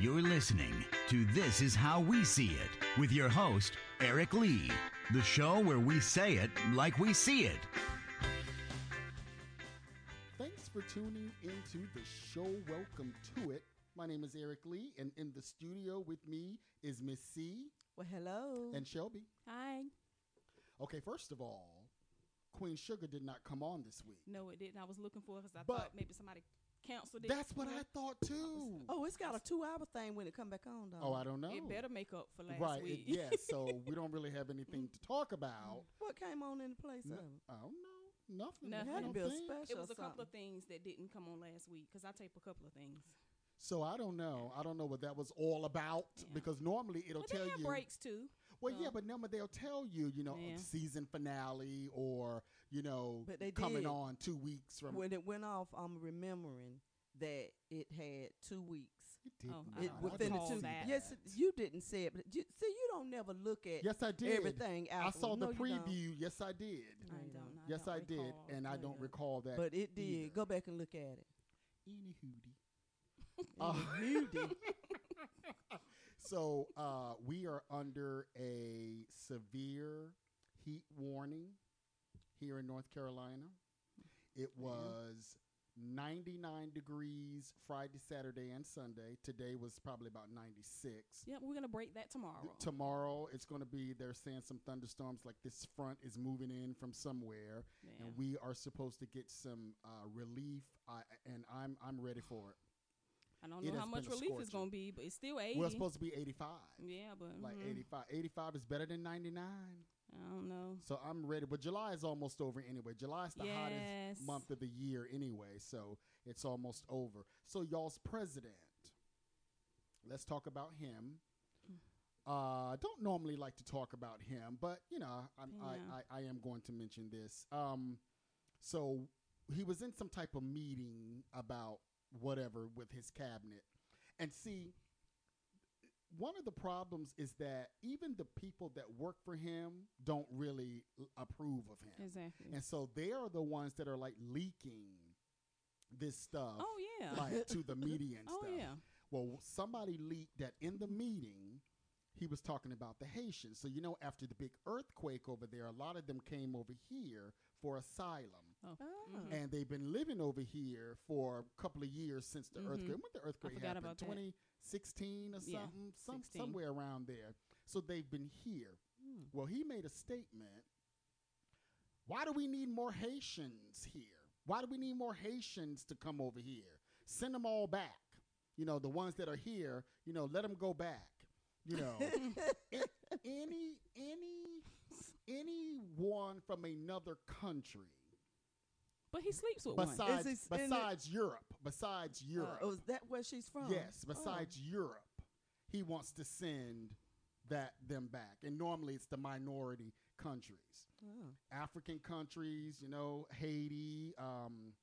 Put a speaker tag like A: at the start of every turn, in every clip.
A: You're listening to This Is How We See It with your host, Eric Lee, the show where we say it like we see it.
B: Thanks for tuning into the show. Welcome to it. My name is Eric Lee, and in the studio with me is Miss C
C: Well, hello.
B: and Shelby.
D: Hi.
B: Okay, first of all, Queen Sugar did not come on this week.
D: No, it didn't. I was looking for it because I
B: But-
D: thought maybe somebody canceled it.
B: That's what I thought too.
C: oh, it's got a two-hour thing when it come back on, though.
B: Oh, I don't know.
D: It better make up for last
B: right? It,
D: week.
B: yes. So we don't really have anything to talk about.
C: What came on in the place of it?
B: I don't know. Nothing.
D: Nothing.
C: Had to be a special.
D: it was a couple of things that didn't come on last week because I tape a couple of things.
B: So I don't know. I don't know what that was all about
D: Yeah.
B: because normally it'll
D: But
B: tell
D: they have
B: you.
D: breaks too.
B: Well,
D: So-
B: yeah, but number they'll tell you, you know,
D: Yeah.
B: season finale or you know,
C: But they
B: coming
C: did.
B: on two weeks from.
C: When it went off, I'm remembering that it had two weeks.
B: it did
D: Oh,
B: not.
C: It, within the two.
D: that.
C: Yes, you didn't say it, but you, see, you don't never look at.
B: Yes, I did.
C: Everything Out.
B: I saw the
C: No, you don't.
B: preview. Yes, I did.
D: I don't know.
B: yes,
D: don't
B: I did, and I don't recall that.
C: But it did.
B: either.
C: Go back and look at it.
B: Any hootie.
C: You did.
B: So uh, we are under a severe heat warning here in North Carolina. It was 99 degrees Friday, Saturday, and Sunday. Today was probably about 96.
D: Yep, we're gonna break that tomorrow.
B: Tomorrow it's going to be. They're saying some thunderstorms, like this front is moving in from somewhere,
D: Yeah.
B: and we are supposed to get some uh, relief. I, and I'm I'm ready for it.
D: I don't know how much relief it's
B: scorcher.
D: gonna be, but it's still eighty.
B: Well, it's supposed to be 85.
D: yeah, but
B: Like
D: mhm,
B: 85. 85 is better than 99.
D: I don't know.
B: So I'm ready. But July is almost over anyway. July is the
D: Yes.
B: hottest month of the year anyway. So it's almost over. So y'all's president. Let's talk about him. Uh, don't normally like to talk about him, but you know, I'm,
D: Yeah.
B: I, I I am going to mention this. Um, so he was in some type of meeting about whatever with his cabinet, and see, one of the problems is that even the people that work for him don't really l- approve of him.
D: Exactly.
B: And so they are the ones that are like leaking this stuff.
D: Oh, yeah.
B: Like to the media and
D: Oh,
B: stuff.
D: yeah.
B: Well, somebody leaked that in the meeting he was talking about the Haitians. So you know after the big earthquake over there, a lot of them came over here for asylum.
D: Oh,
C: Oh.
B: And they've been living over here for a couple of years since the earthquake. When the earthquake
D: Mm-hmm. forgot
B: happened?
D: about that.
B: 2016 or
D: Yeah,
B: something, some,
D: 16.
B: somewhere around there. So they've been here. Well, he made a statement. Why do we need more Haitians here? Why do we need more Haitians to come over here? Send them all back. You know, the ones that are here, you know, let them go back. You know, any any anyone from another country
D: but he sleeps with one.
B: besides
C: Is this
B: besides Europe, besides
C: Uh,
B: Europe,
C: oh, is that where she's from?
B: yes,
C: Oh.
B: besides Europe, he wants to send that them back, and normally it's the minority countries,
C: Oh.
B: African countries, you know, Haiti, um,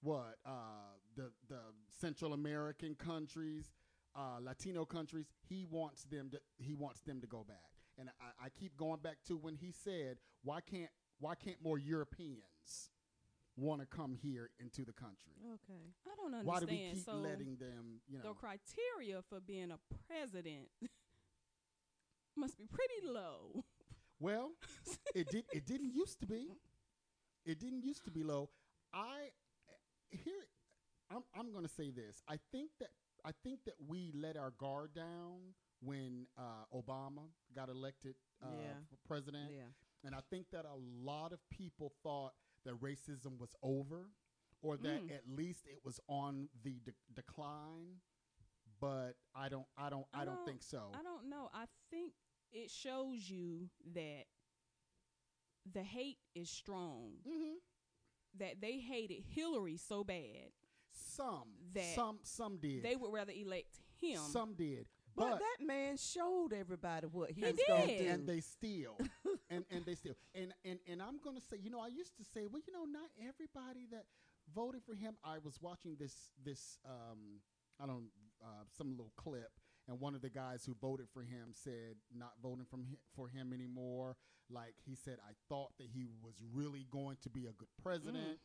B: what uh, the the Central American countries. Uh, Latino countries, he wants them to he wants them to go back, and I, I keep going back to when he said, "Why can't why can't more Europeans want to come here into the country?
C: Okay.
D: I don't understand.
B: Why do we keep
D: so
B: letting them? You know?
D: the criteria for being a president must be pretty low.
B: Well, it did. It didn't used to be. It didn't used to be low. I here. I'm. I'm going to say this. I think that. I think that we let our guard down when uh, Obama got elected uh,
C: Yeah.
B: president.
C: Yeah.
B: And I think that a lot of people thought that racism was over, or that
D: Mm.
B: at least it was on the de- decline. But I don't. I don't. I, don't, think so.
D: I don't know. I think it shows you that the hate is strong.
B: Mm-hmm.
D: That they hated Hillary so bad
B: Some,
D: That
B: some, some did.
D: they would rather elect him.
B: Some did,
C: But,
B: but,
C: that man showed everybody what he,
D: He
C: was going
D: did.
C: to do.
B: and they steal, and and they steal, and and and I'm gonna say, you know, I used to say, well, you know, not everybody that voted for him. I was watching this this um I don't uh, some little clip, and one of the guys who voted for him said not voting from hi- for him anymore. Like he said, I thought that he was really going to be a good president,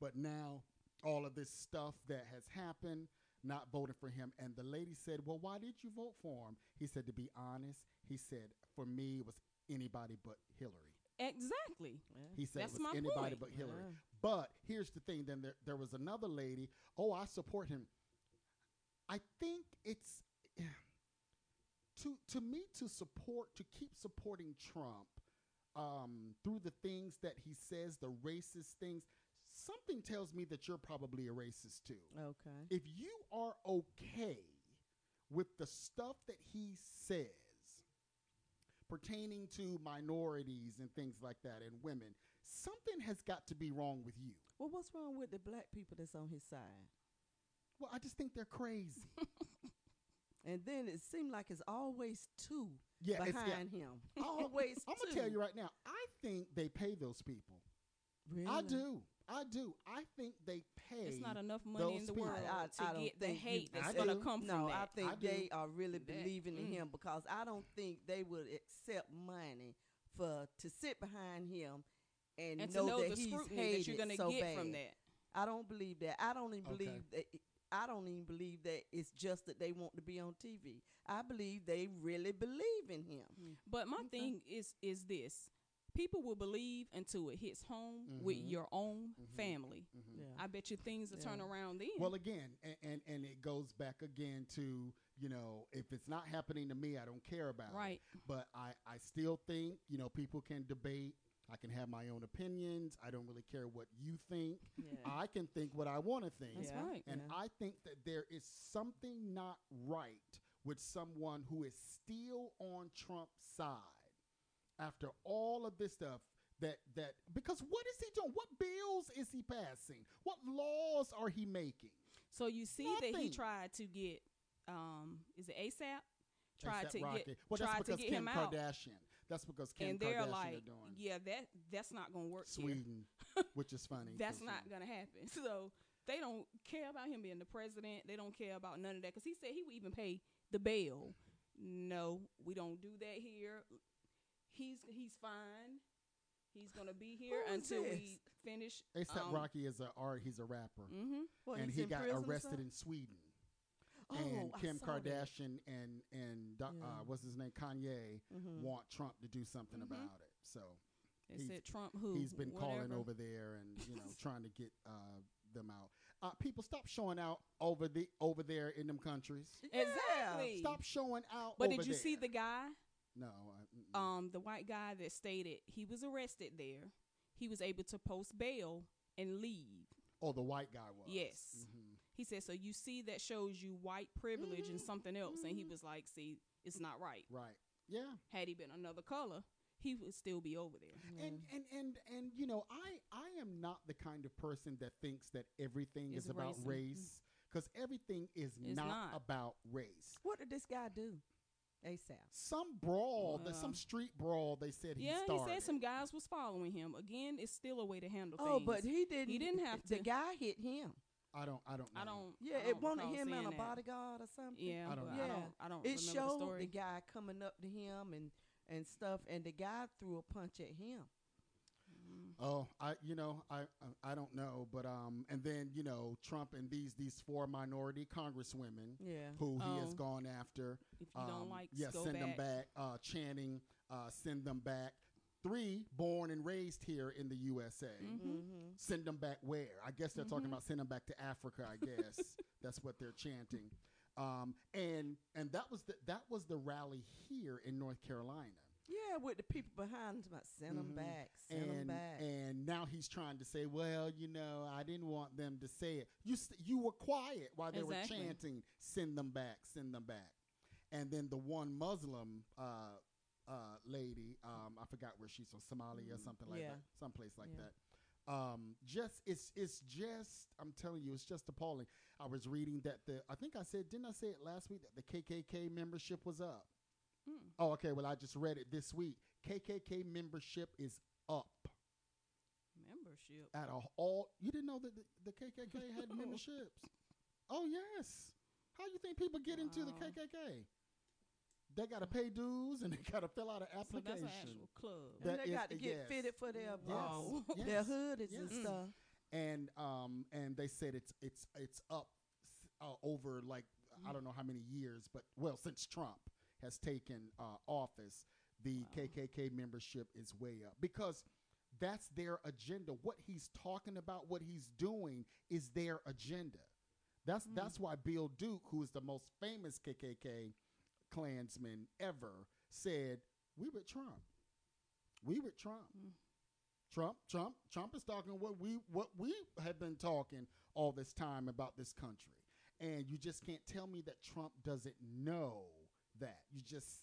B: but now all of this stuff that has happened. not voting for him. And the lady said, Well, why did you vote for him? He said, To be honest, he said, For me, it was anybody but Hillary.
D: Exactly.
B: He said
D: That's
B: it was
D: my
B: anybody
D: point.
B: but Hillary.
C: Yeah.
B: But here's the thing then there, there was another lady, oh, I support him. I think it's to to me to support to keep supporting Trump um, through the things that he says, the racist things. Something tells me that you're probably a racist too.
C: Okay.
B: If you are okay with the stuff that he says pertaining to minorities and things like that and women, something has got to be wrong with you.
C: Well, what's wrong with the black people that's on his side?
B: Well, I just think they're crazy.
C: And then it seemed like it's always two
B: Yeah,
C: behind
B: yeah.
C: him. Always
B: I'm gonna tell you right now. I think they pay those people.
C: Really?
B: I do. I do. I think they pay.
D: It's not enough money in the
B: people.
D: world
C: I- I
D: to
C: don't
D: get the
C: think you-
D: hate
B: I
D: that's going to come
C: no,
D: from
C: I
D: that.
C: think
B: I do.
C: they are really
D: That-
C: believing in
D: mm.
C: him because I don't think they would accept money for to sit behind him and,
D: and
C: know,
D: to know
C: that
D: the
C: he's
D: scrutiny
C: hated
D: that you're going to
C: so
D: get
C: bad.
D: from that.
C: I don't believe that. I don't even
B: Okay.
C: believe that. I don't even believe that it's just that they want to be on TV. I believe they really believe in him.
D: But my
C: Okay.
D: thing is is this: people will believe until it hits home with
B: Mhm.
D: your own
B: Mhm.
D: family.
B: Mhm.
C: Yeah.
D: I bet you things will turn around then.
B: Well, again, and, and and it goes back again to you know if it's not happening to me, I don't care about
D: right.
B: it. But I I still think you know people can debate. I can have my own opinions. I don't really care what you think.
C: Yeah.
B: I can think what I want to think.
D: That's
C: Yeah.
D: right.
B: And
C: Yeah.
B: I think that there is something not right with someone who is still on Trump's side after all of this stuff. That that because what is he doing? What bills is he passing? What laws are he making?
D: So you see that he tried to get, um, is it ASAP? Tried
B: A$AP
D: to
B: Rocky.
D: get,
B: well,
D: tried to
B: because
D: get
B: Kim
D: him out,
B: Kardashian. That's because Kim
D: and they're
B: Kardashian
D: like,
B: are doing
D: yeah, that that's not gonna work here.
B: Sweden, which is funny.
D: that's not gonna happen. So they don't care about him being the president. They don't care about none of that because he said he would even pay the bail. No, we don't do that here. He's he's fine. He's gonna be here
C: Who is
D: until we finish.
B: A$AP
D: um,
B: Rocky is a art. He's a rapper,
D: Mm-hmm.
C: Well,
B: and
C: he's
B: he
C: in
B: got
C: prison or
B: arrested
C: something?
B: in Sweden.
C: Oh,
B: and
C: I
B: Kim
C: saw that.
B: Kardashian and and doc-
C: Yeah.
B: uh, what's his name Kanye
C: Mhm.
B: want Trump to do something
D: Mhm.
B: about it. So
D: They
B: He's-
D: said Trump who
B: he's been calling
D: whatever.
B: over there and you know trying to get uh, them out. Uh, people, stop showing out over the over there in them countries.
D: Exactly.
B: Stop showing out.
D: But
B: over
D: did you see
B: there.
D: the guy?
B: No.
D: Um, the white guy that stated he was arrested there, he was able to post bail and leave.
B: oh, the white guy was.
D: Yes.
B: Mhm.
D: He said, "So you see, that shows you white privilege and
C: Mhm.
D: something else." And he
C: Mhm.
D: was like, "See, it's not right.
B: Right. Yeah.
D: Had he been another color, he would still be over there."
B: And, and and and you know, I I am not the kind of person that thinks that everything
D: It's
B: is about
D: racist.
B: race because everything is not,
D: not.
B: about race.
C: What did this guy do? ASAP.
B: Some brawl, the, some
D: uh-huh.
B: street brawl. They said he
D: yeah,
B: started.
D: he said some guys was following him. Again, it's still a way to handle
C: oh,
D: things. Oh, things.
C: but he didn't.
D: He didn't have to.
C: The guy hit him.
B: I don't. I don't. Know.
D: I don't.
C: Yeah,
D: I
C: it
D: don't
C: wanted him and a bodyguard or something.
D: Yeah,
B: I don't
D: but
B: know.
D: I
C: Yeah.
D: don't. I don't
C: It
D: remember the
C: showed
D: story.
C: the guy coming up to him and and stuff, and the guy threw a punch at him.
D: Mm.
B: Oh, I you know I I- don't know, but um, and then you know Trump and these these four minority congresswomen
C: Yeah.
B: who he has
D: Oh.
B: gone after.
D: If you
B: um,
D: don't like,
B: yeah, send
D: back.
B: them back. Uh, chanting, uh, send them back. Three born and raised here in the USA.
D: Mhm.
C: Mm-hmm.
B: Send them back where? I guess they're talking
D: Mhm.
B: about send them back to Africa. I guess that's what they're chanting. Um, and and that was the that was the rally here in North Carolina.
C: Yeah, with the people behind him, about send them
B: Mhm.
C: back, send them
B: and
C: back.
B: and now he's trying to say, well, you know, I didn't want them to say it. You st- you were quiet while they
D: Exactly.
B: were chanting, "Send them back, send them back." And then the one Muslim uh, uh, lady, um, I forgot where she's from, Somalia or something like
C: Yeah.
B: that, someplace like
C: Yeah.
B: that. Um, just it's it's just I'm telling you, it's just appalling. I was reading that the I think I said didn't I say it last week that the KKK membership was up.
D: Mm.
B: Oh, okay. Well, I just read it this week. KKK membership is up
D: Membership.
B: at a all. You didn't know that the, the KKK had memberships? Oh yes. How do you think people get into the KKK? They got to pay dues and they got to fill out an
D: So that's
B: application.
D: an actual club.
C: and they got to get
B: yes.
C: fitted for their
B: Yes. Yes.
C: their hoodies and stuff.
B: and um and they said it's it's it's up uh, over like I don't know how many years, but well, since Trump has taken uh, office, the
D: Wow.
B: KKK membership is way up because that's their agenda. What he's talking about, what he's doing, is their agenda. That's
D: Mm.
B: that's why Bill Duke, who is the most famous KKK Klansman ever, said, "We with Trump. We with Trump.
D: Mm.
B: Trump, Trump, Trump is talking what we what we have been talking all this time about this country, and you just can't tell me that Trump doesn't know that. You just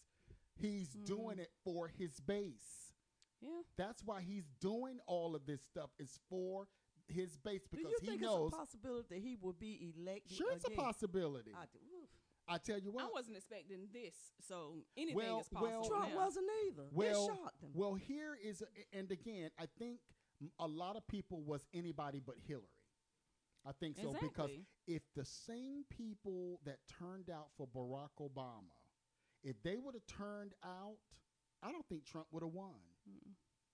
B: he's
D: Mhm.
B: doing it for his base.
D: Yeah.
B: That's why he's doing all of this stuff. Is for his base
C: Do
B: because
C: you
B: he
C: think
B: knows.
C: it's a possibility that he will be elected?
B: Sure, it's a possibility.
C: I
B: I,
C: do. Oof.
B: tell you what.
D: I wasn't expecting this, so anything
B: Well-
D: is possible.
B: well-
C: Trump
D: now.
C: wasn't either.
B: Well,
C: it shocked him.
B: Well, here is, and again, I think a lot of people was anybody but Hillary. I think so because if the same people that turned out for Barack Obama, if they would have turned out, I don't think Trump would have won.
D: Mm.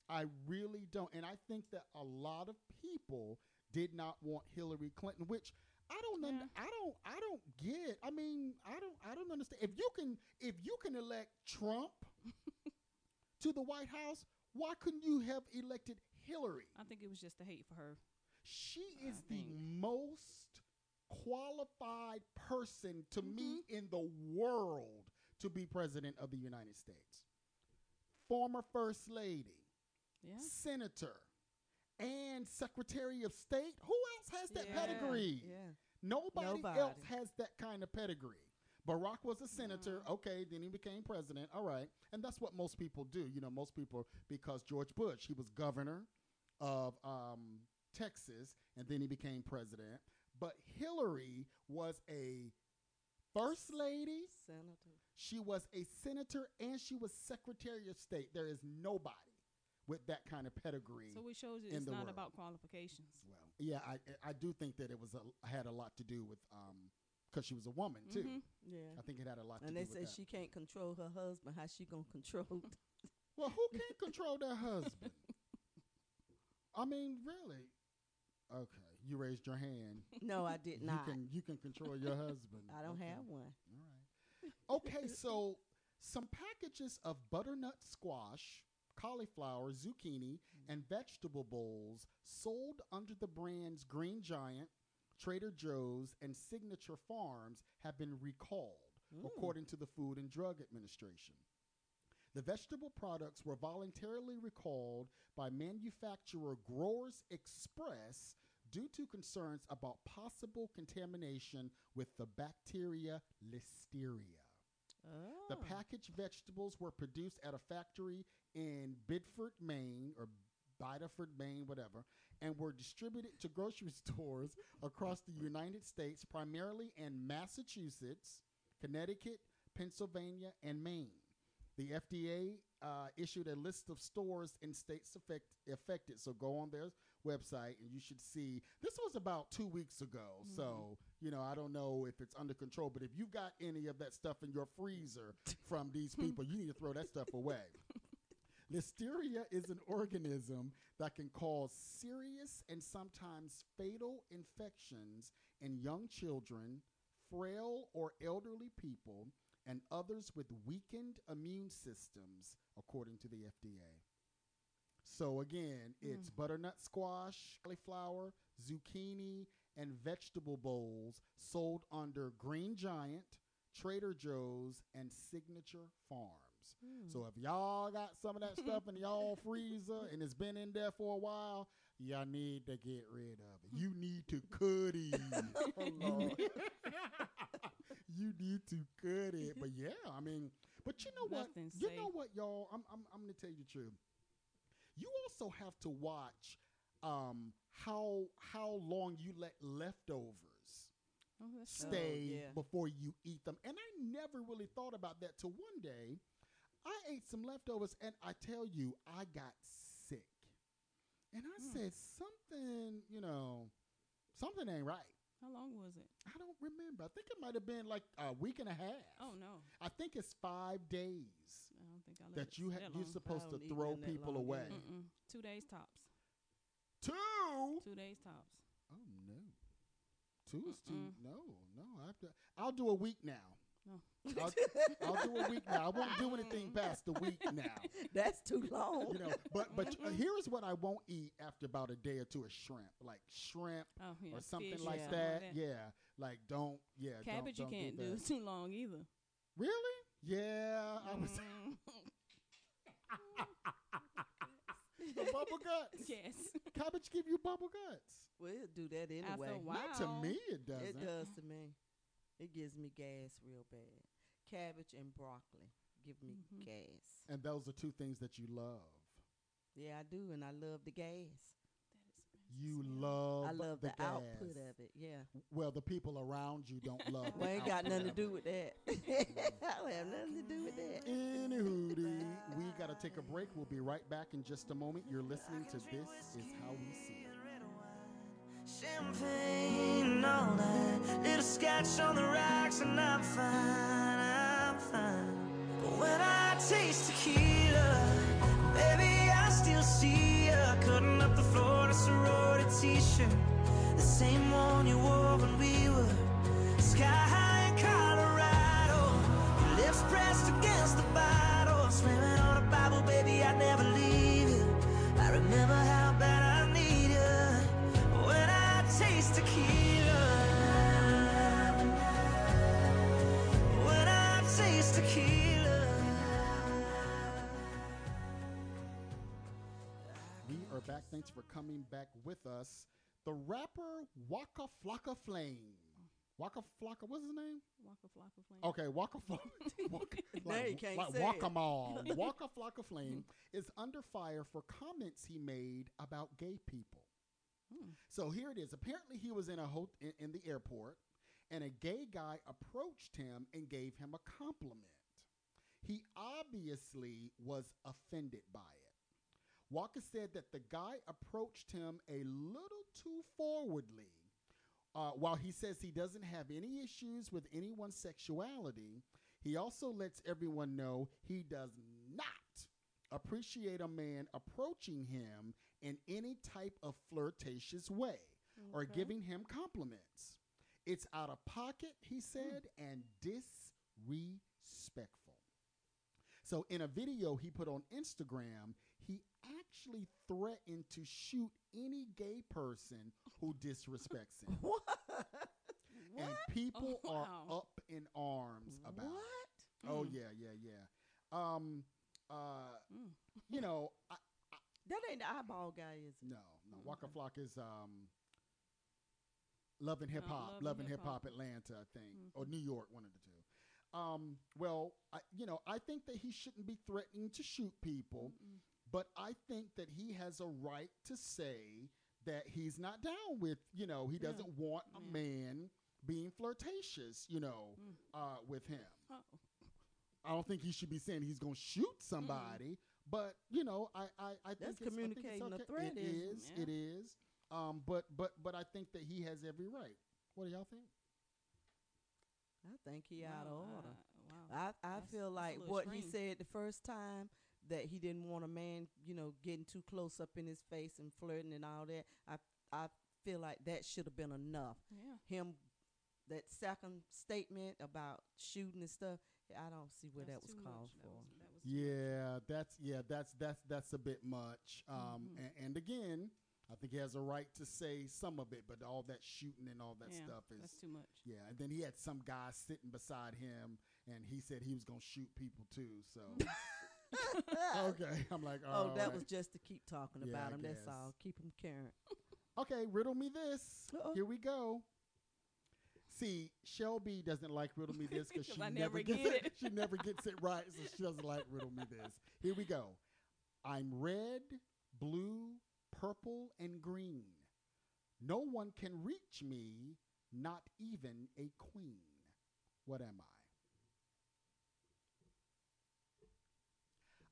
B: I really don't, and I think that a lot of people did not want Hillary Clinton, which I don't,
D: Yeah.
B: I don't, I don't get. I mean, I don't, I don't understand. If you can, if you can elect Trump to the White House, why couldn't you have elected Hillary?
D: I think it was just the hate for her.
B: She
D: I
B: is the most qualified person to me
D: Mm-hmm.
B: in the world to be president of the United States. Former First Lady,
D: Yeah.
B: Senator, and Secretary of State. Who else has that
D: Yeah.
B: pedigree?
C: Yeah.
B: Nobody,
C: Nobody.
B: else has that kind of pedigree. Barack was a senator. Okay, then he became president. All right. And that's what most people do. You know, most people, because George Bush, he was governor of um, Texas, and then he became president. But Hillary was a first lady,
C: Senator.
B: She was a senator, and she was secretary of state. There is nobody with that kind of pedigree.
D: So it shows you it's not
B: world.
D: about qualifications.
B: Well, yeah, I I do think that it was a had a lot to do with um because she was a woman too.
D: Mhm.
C: Yeah.
B: I think it had a lot
C: And
B: to
C: they
B: do
C: say
B: with that.
C: she can't control her husband. How she gonna control?
B: well, who can't control their husband? I mean, really? Okay, you raised your hand.
C: no, I did not.
B: You can you can control your husband.
C: I don't
B: Okay.
C: have one.
B: All right. Okay, so some packages of butternut squash, cauliflower, zucchini, and vegetable bowls sold under the brands Green Giant, Trader Joe's, and Signature Farms have been recalled,
C: Mm.
B: according to the Food and Drug Administration. The vegetable products were voluntarily recalled by manufacturer Growers Express due to concerns about possible contamination with the bacteria Listeria.
C: Oh.
B: The packaged vegetables were produced at a factory in Bidford, Maine, or Biddeford, Maine, whatever, and were distributed to grocery stores across the United States, primarily in Massachusetts, Connecticut, Pennsylvania, and Maine. The FDA uh, issued a list of stores in states affect, affected. So go on their website and you should see. This was about two weeks ago. Mm-hmm. So, you know, I don't know if it's under control, but if you've got any of that stuff in your freezer from these people, you need to throw that stuff away. Listeria is an organism that can cause serious and sometimes fatal infections in young children, frail or elderly people, and others with weakened immune systems, according to the FDA. So again, it's mm. butternut squash, cauliflower, zucchini, and vegetable bowls sold under Green Giant, Trader Joe's, and Signature Farms. So mm. if y'all got some of that stuff in y'all freezer and it's been in there for a while, y'all need to get rid of it. You need to cut it. Oh, you, need, to cut it. But yeah, I mean, but you know what?
D: Nothing
B: You know what, y'all? I'm I'm I'm gonna tell you the truth. You also have to watch um how how long you let leftovers
D: Oh, that's true.
B: stay
C: yeah.
B: before you eat them. And I never really thought about that till one day I ate some leftovers and I tell you, I got sick. And I
D: Hmm.
B: said, something, you know, something ain't right.
D: How long was it?
B: I don't remember. I think it might have been like a week and a half.
D: Oh no,
B: I think it's five days
D: I don't think I let
B: that you
D: that
B: you're supposed to throw people away.
D: Mm-mm. Two days tops.
B: Two.
D: Two days tops.
B: Oh no. two is too. No, no. I have to, I'll do a week now.
D: No.
B: I'll, I'll do a week now. I won't do anything past the week now.
C: That's too long.
B: You know, but but uh, here is what I won't eat after about a day or two of shrimp, like shrimp
D: Oh, yeah,
B: or something
D: fish,
B: like
C: Yeah.
B: that. Yeah, like don't. Yeah, don't-
D: Cabbage
B: don't,
D: you can't
B: do,
D: do too long either.
B: Really? Yeah, I was
D: Mm.
B: the bubble guts.
D: yes.
B: Cabbage give you bubble guts.
C: We'll do that
D: After
C: anyway.
D: a while.
B: Not to me, it doesn't.
C: It does to me. It gives me gas real bad. Cabbage and broccoli give me
D: Mhm.
C: gas.
B: And those are two things that you love.
C: Yeah, I do, and I love the gas.
B: You love.
C: I love the,
B: gas.
C: output of it. Yeah.
B: Well, the people around you don't love.
C: Well,
B: the
C: ain't got nothing to do with that. I mm. don't have nothing to do with that.
B: Anywho, we got to take a break. We'll be right back in just a moment. You're listening to This Is How We See It.
E: Champagne and all that. Little scotch on the rocks, and I'm fine, I'm fine. But when I taste tequila, baby, I still see ya cutting up the Florida sorority t-shirt, the same one you wore when we were sky high in Colorado. Your lips pressed against the bottle, slamming on a Bible, baby, I'd never leave you. I remember how bad I need you when I taste tequila.
B: Back. Thanks for coming back with us. The rapper Waka Flocka Flame. Waka Flocka, what's his name?
D: Waka Flocka Flame.
B: Okay, Waka Flocka. Waka,
C: Now you can't
B: like
C: say
B: Waka. Mall. Waka Flocka Flame is under fire for comments he made about gay people.
D: Hmm.
B: So here it is. Apparently, he was in a hot in, in the airport, and a gay guy approached him and gave him a compliment. He obviously was offended by it. Waka said that the guy approached him a little too forwardly. Uh, while he says he doesn't have any issues with anyone's sexuality, he also lets everyone know he does not appreciate a man approaching him in any type of flirtatious way or giving him compliments. It's out of pocket, he said, and disrespectful. So, in a video he put on Instagram, actually threatened to shoot any gay person who disrespects him.
C: What?
B: And people
D: Oh,
B: are up in arms about it.
C: What?
B: Oh
D: Mm.
B: yeah, yeah, yeah. Um, uh,
D: Mm.
B: you know, I,
C: That ain't the eyeball guy, is it?
B: no, no.
D: Mm,
B: Waka. Flock is um, Love and Hip Hop,
D: and
B: Love and
D: Hip
B: Hop
D: Hop.
B: Atlanta, I think,
D: Mhm.
B: or New York, one of the two. Um, well, I, you know, I think that he shouldn't be threatening to shoot people,
D: Mm-mm.
B: But I think that he has a right to say that he's not down with, you know, he doesn't want a man being flirtatious, you know,
D: Mm.
B: uh, with him.
D: Oh.
B: I don't think he should be saying he's going to shoot somebody, but you know, I I, I think
C: That's
B: it's, I think it's
C: communicating a
B: okay.
C: threat,
B: It
C: isn't
B: is.
D: it?
B: It is. Um, but but but I think that he has every right. What do y'all think?
C: I think he out of order.
D: I- wow.
C: I, I feel like
D: little
C: what he said the first time that he didn't want a man, you know, getting too close up in his face and flirting and all that. I I feel like that should have been enough.
D: Yeah.
C: Him, that second statement about shooting and stuff. I don't see where
D: That's
C: that was called
D: much. That
C: for.
D: was- that was.
B: Yeah, that's yeah, that's that's that's a bit much. Um,
D: Mhm.
B: and, and again, I think he has a right to say some of it, but all that shooting and all that
D: Yeah,
B: stuff is
D: That's too much.
B: Yeah, and then he had some guy sitting beside him, and he said he was gonna shoot people too. So okay, I'm like,
C: Oh, that was just to keep talking
B: Yeah,
C: about
B: I
C: him. That's
B: guess.
C: all. Keep him current.
B: okay. Riddle me this.
C: Uh-oh.
B: Here we go. See, Shelby doesn't like riddle me this because
D: 'Cause
B: she
D: I
B: never
D: never
B: gets
D: get
B: it.
D: it.
B: She never gets it right, so she doesn't like riddle me this. Here we go. I'm red, blue, purple, and green. No one can reach me, not even a queen. What am I?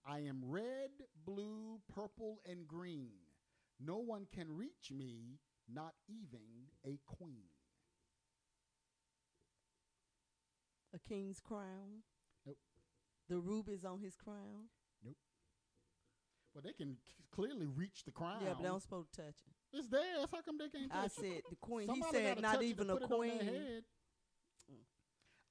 B: I am red, blue, purple, and green. No one can reach me, not even a queen.
C: A king's crown.
B: Nope.
C: The rubies on his crown. Nope.
B: But they can c- clearly reach the crown.
C: Yeah, but they don't supposed to touch it.
B: It's theirs. How come they can't
C: I
B: touch it?
C: I said the queen.
B: Somebody
C: he said
B: gotta
C: not
B: touch it to
C: even a
B: put it on their
C: queen.
B: head.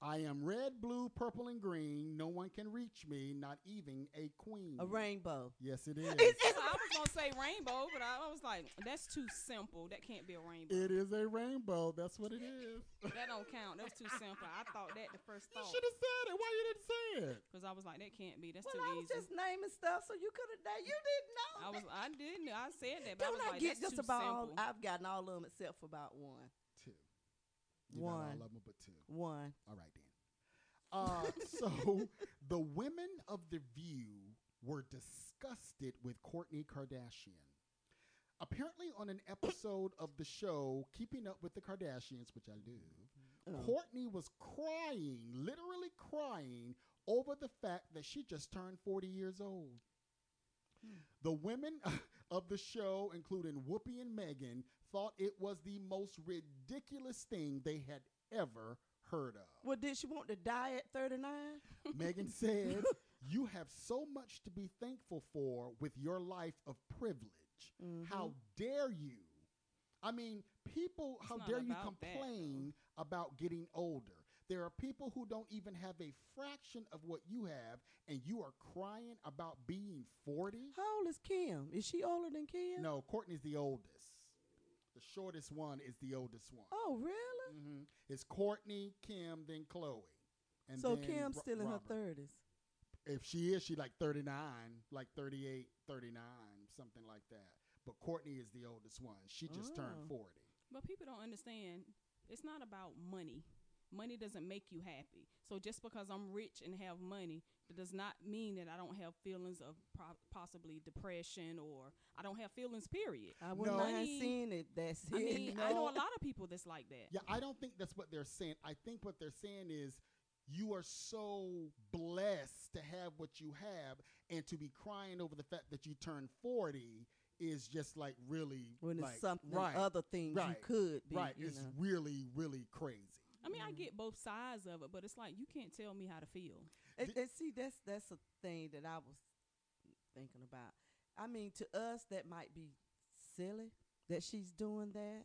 B: I am red, blue, purple, and green. No one can reach me, not even a queen.
C: A rainbow.
B: Yes, it is.
C: It's- it's-
D: I was gonna say rainbow, but I was like, that's too simple. That can't be a rainbow.
B: it is a rainbow. That's what it is.
D: That don't count. That was too simple. I thought that the first thought.
B: you
D: thought
B: should have said it. Why you didn't say it?
D: because I was like, that can't be. That's
C: well,
D: too
C: I was
D: easy.
C: just naming stuff, so you could have. You didn't know.
D: I was. I didn't. I said that, but I
C: Don't
D: was
C: I
D: like,
C: get
D: that's
C: just
D: too
C: about all?
D: simple.
C: I've gotten all of them except for about one.
B: Two. You got
C: One.
B: all of them but two.
C: One.
B: All right then. Uh, so the women of the View were disgusted with Kourtney Kardashian. Apparently, on an episode of the show Keeping Up with the Kardashians, which I do,
C: Oh.
B: Kourtney was crying, literally crying, over the fact that she just turned 40 years old. The women of the show, including Whoopi and Meghan, thought it was the most ridiculous thing they had ever heard of.
C: Well, did she want to die at thirty nine?
B: Meghan said, You have so much to be thankful for with your life of privilege.
C: Mm-hmm.
B: How dare you? I mean, people, how dare you
D: about that,
B: complain about getting older? There are people who don't even have a fraction of what you have, and you are crying about being 40?
C: How old is Kim? Is she older than Kim?
B: No, Kourtney's the oldest. The shortest one is the oldest one.
C: Oh, really?
B: hmm It's Kourtney, Kim, then Khloe. And
C: so
B: then
C: Kim's
B: Ro-
C: still in
B: Robert.
C: her thirties.
B: If she is, she like 39, like 38, 39, something like that. But Kourtney is the oldest one. She just turned
C: Oh.
B: 40.
D: But people don't understand. It's not about money. Money doesn't make you happy. So just because I'm rich and have money, that does not mean that I don't have feelings of pro- possibly depression or I don't have feelings. Period.
C: I wouldn't
B: No.
C: mind
D: Money-
C: seeing it. That's
D: I
C: it.
D: mean, I know a lot of people that's like that.
B: Yeah, I don't think that's what they're saying. I think what they're saying is you are so blessed to have what you have and to be crying over the fact that you turned 40 is just like really
C: when it's something
B: right,
C: other things you could be.
B: right.
C: You
B: It's
C: know.
B: really really crazy.
D: I mean, I
C: Mm.
D: get both sides of it, but it's like you can't tell me how to feel.
C: And, and see, that's that's a thing that I was thinking about. I mean, to us, that might be silly that she's doing that,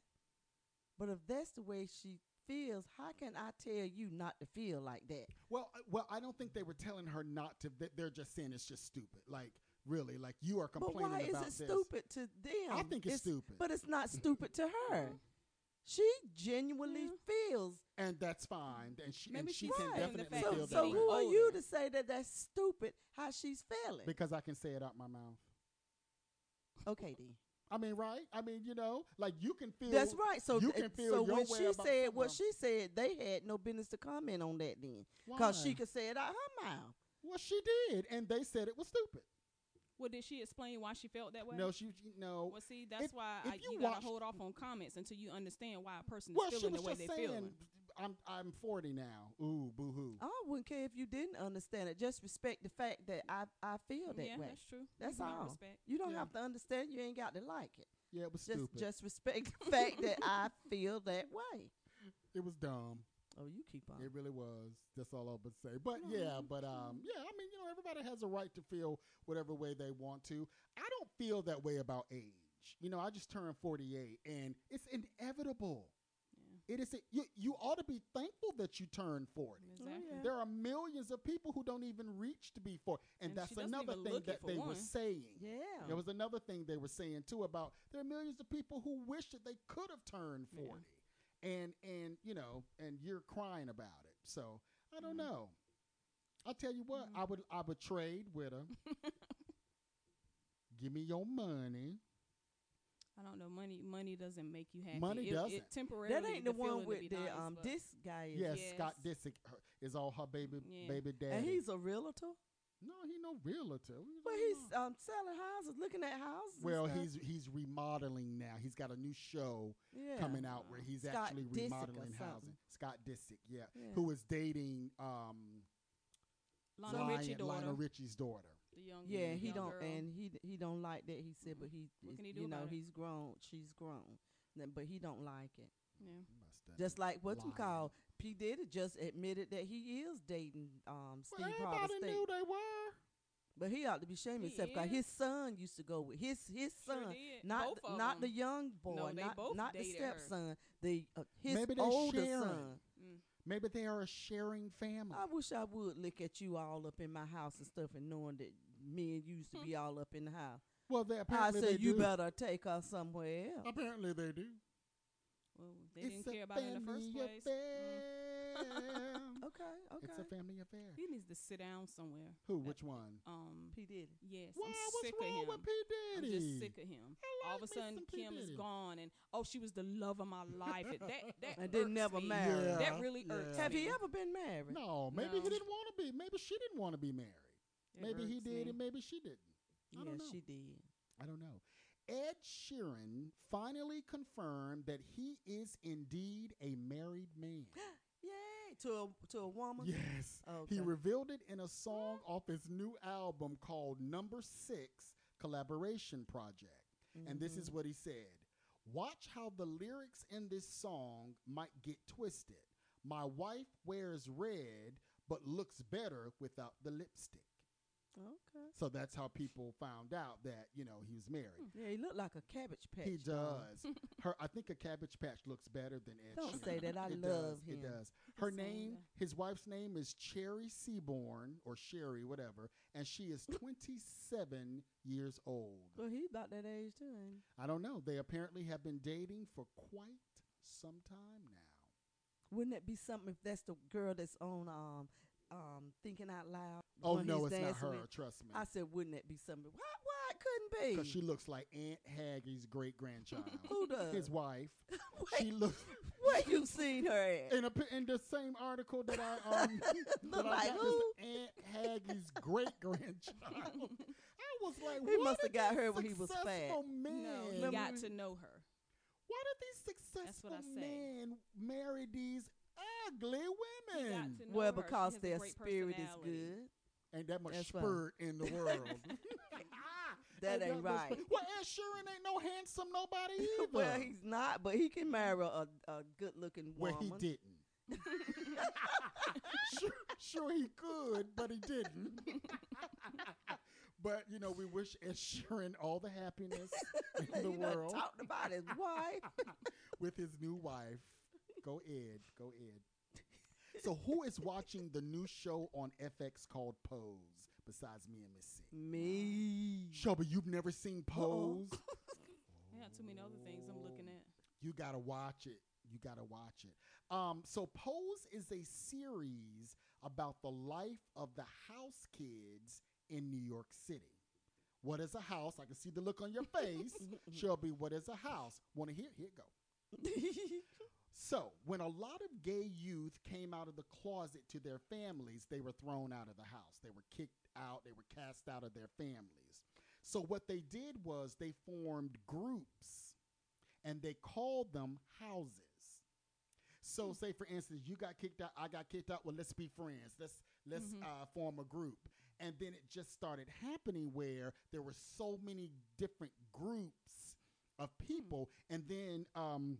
C: but if that's the way she feels, how can I tell you not to feel like that?
B: Well, I- well, I don't think they were telling her not to. they- They're just saying it's just stupid. Like really, like you are complaining.
C: But why is it
B: this.
C: stupid to them?
B: I think it's stupid.
C: but it's not stupid to her. Mm-hmm. She genuinely feels
B: and that's fine. And she, and
D: Maybe
B: she can
D: saying the
B: definitely
D: fact
C: so.
B: feel
D: that
C: So
B: that
D: they
C: who
B: way.
C: are you to say that that's stupid? How she's feeling?
B: because I can say it out my mouth.
C: okay, D.
B: I mean, right? I mean, you know, like you can feel.
C: That's right. So
B: you
C: uh,
B: can feel
C: so
B: your
C: when
B: way
C: she said what she said, they had no business to comment on that then, because she could say it out her mouth.
B: Well, she did, and they said it was stupid.
D: Well, did she explain why she felt that way?
B: No, she no.
D: Well, see, that's
B: If-
D: why
B: if
D: I,
B: you
D: you, gotta hold off on comments until you understand why a person is
B: Well, she
D: feeling the way they
B: saying,
D: feeling.
B: I'm I'm 40 now. Ooh, boo hoo.
C: I wouldn't care if you didn't understand it. Just respect the fact that I I feel that
D: yeah,
C: way.
D: that's true.
C: That's
D: People don't
C: all.
D: Respect.
C: You don't
B: Yeah.
C: have to understand. You ain't got to like it.
B: Yeah, it was
C: Just
B: stupid.
C: just respect the fact that I feel that way.
B: it was dumb.
C: Oh, you keep on.
B: It really was. That's all I would say. But yeah, but um, yeah. I mean, you know, everybody has a right to feel whatever way they want to. I don't feel that way about age. You know, I just turned 48, and it's inevitable. It is. You you ought to be thankful that you turned 40.
D: Exactly.
C: yeah.
B: There are millions of people who don't even reach to be 40, and,
D: And
B: that's another thing that
D: for
B: they were saying.
C: yeah.
B: There was another thing they were saying too about there are millions of people who wish that they could have turned
D: Yeah.
B: 40. And and you know, and you're crying about it. So, I don't
D: Mhm.
B: know. i'll tell you what,
D: Mhm.
B: I would I would trade with her. Give me your money.
D: I don't know. Money, money doesn't make you happy.
B: Money
D: it,
B: doesn't.
D: It temporarily.
C: that ain't the one with the
D: nice,
C: um this guy is.
B: Yes,
D: Yes.
B: Scott Disick is all her baby
D: Yeah.
B: baby daddy.
C: And he's a realtor.
B: No, he no realtor. What you
C: Well,
B: talking
C: he's
B: about?
C: um selling houses, looking at houses. and
B: well,
C: stuff.
B: he's he's remodeling now. He's got a new show
C: yeah.
B: coming out where he's
C: Scott
B: actually
C: Disick or
B: remodeling
C: something.
B: housing. Scott Disick, yeah,
C: Yeah.
B: who is dating um
D: Lionel
B: Lion-
D: Richie daughter,
B: Lionel Richie's daughter.
D: the young.
C: Yeah, he
D: young
C: don't,
D: girl.
C: and he he don't like that. He said, but he,
D: What
C: is-
D: can he do
C: you know,
D: about it?
C: he's grown. She's grown, Then- but he don't like it.
D: Yeah.
C: Just like what you
B: lying.
C: call P Diddy just admitted that he is dating um
B: Well,
C: Steve Harvey
B: everybody
C: State.
B: knew they were.
C: But he ought to be ashamed of
D: He
C: himself because his son used to go with his his
D: Sure
C: son,
D: did.
C: not
D: Both
C: the,
D: of
C: not young boy,
D: they
C: not not the
D: dated her.
C: stepson, the uh, his
B: Maybe they're
C: older
B: sharing.
C: son.
D: Mm.
B: Maybe they are a sharing family.
C: I wish I would look at you all up in my house and stuff, and knowing that me and you used to be all up in the house.
B: well, they apparently I
C: said
B: they
C: you
B: do.
C: better take her somewhere else.
B: Apparently they do.
D: Well, they
B: it's
D: didn't care about it in the first place. Mm.
B: affair.
C: Okay, okay.
B: It's a family affair.
D: He needs to sit down somewhere.
B: Who? Which one?
D: Um,
C: P Diddy.
D: yes,
B: Why?
D: I'm
B: What's
D: sick
B: wrong
D: of him.
B: with P
D: I'm just sick of him.
B: I
D: All of a sudden. Kim is gone, and oh, she was the love of my life. And that that
C: And then
D: irks
C: never
D: me.
C: married.
B: Yeah,
D: That really
B: yeah.
D: irks
C: Have
D: me.
C: he ever been married?
B: No, maybe
D: No.
B: he didn't want to be. Maybe she didn't want to be married.
D: It
B: maybe he did,
D: me.
B: and maybe she didn't. I
C: yeah,
B: don't know.
C: she did.
B: I don't know. Ed Sheeran finally confirmed that he is indeed a married man.
C: Yay! To a to a woman.
B: yes.
C: Okay.
B: He revealed it in a song off his new album called Number Six Collaboration Project. And this is
C: Mhm.
B: what he said Watch how the lyrics in this song might get twisted. My wife wears red, but looks better without the lipstick.
C: Okay.
B: So that's how people found out that, you know, he was married.
C: Yeah, he looked like a cabbage patch.
B: He does. Her, I think a Cabbage Patch looks better than Ed.
C: Don't
B: Sheeran.
C: say that. I
B: It
C: love
B: does,
C: him.
B: It does. Her name, his wife's name is Cherry Seaborn or Sherry, whatever, and she is 27 years old.
C: Well, he about that age too. Ain't he?
B: I don't know. They apparently have been dating for quite some time now.
C: Wouldn't it be something if that's the girl that's on um um thinking out loud? the
B: Oh
C: one
B: no, it's not her.
C: with?
B: Trust me,
C: I said, wouldn't it be something? Why? Why it couldn't be?
B: because she looks like Aunt Haggie's great grandchild.
C: Who does?
B: His wife.
C: Where,
B: She looks
C: where you seen her at?
B: in a in the same article that I um that
C: Look
B: I
C: like
B: got
C: who?
B: this Aunt Haggie's great grandchild. I was like,
C: He must have got her when he was fat.
B: successful
D: No,
B: Men,
D: he got to know her.
B: why did these successful
D: what I say.
B: men marry these ugly women?
C: Well,
D: her.
C: Because their spirit is good.
B: Ain't that much
C: That's right.
B: spirit in the world?
C: That ain't
B: much
C: right.
B: spirit. Well, Ed Sheeran ain't no handsome nobody either.
C: well, he's not, but he can marry a, a good-looking woman.
B: Well, he didn't. sure, sure he could, but he didn't. but you know, we wish Ed Sheeran all the happiness in the
C: He done
B: world
C: talked about his wife.
B: with his new wife. Go Ed, go Ed. So, who is watching the new show on FX called Pose besides me and Miss C?
C: Me.
B: Shelby, you've never seen Pose?
D: I got too many other things I'm looking at.
B: You gotta watch it. You gotta watch it. Um, so Pose is a series about the life of the house kids in New York City. What is a house? I can see the look on your face. Shelby, what is a house? Want to hear? Here it go. So, when a lot of gay youth came out of the closet to their families, they were thrown out of the house. They were kicked out, they were cast out of their families. So, what they did was they formed groups and they called them houses. So, say for instance, you got kicked out, I got kicked out. Well, let's be friends. Let's let's
D: Mhm.
B: uh, form a group. And then it just started happening where there were so many different groups of people, and then um,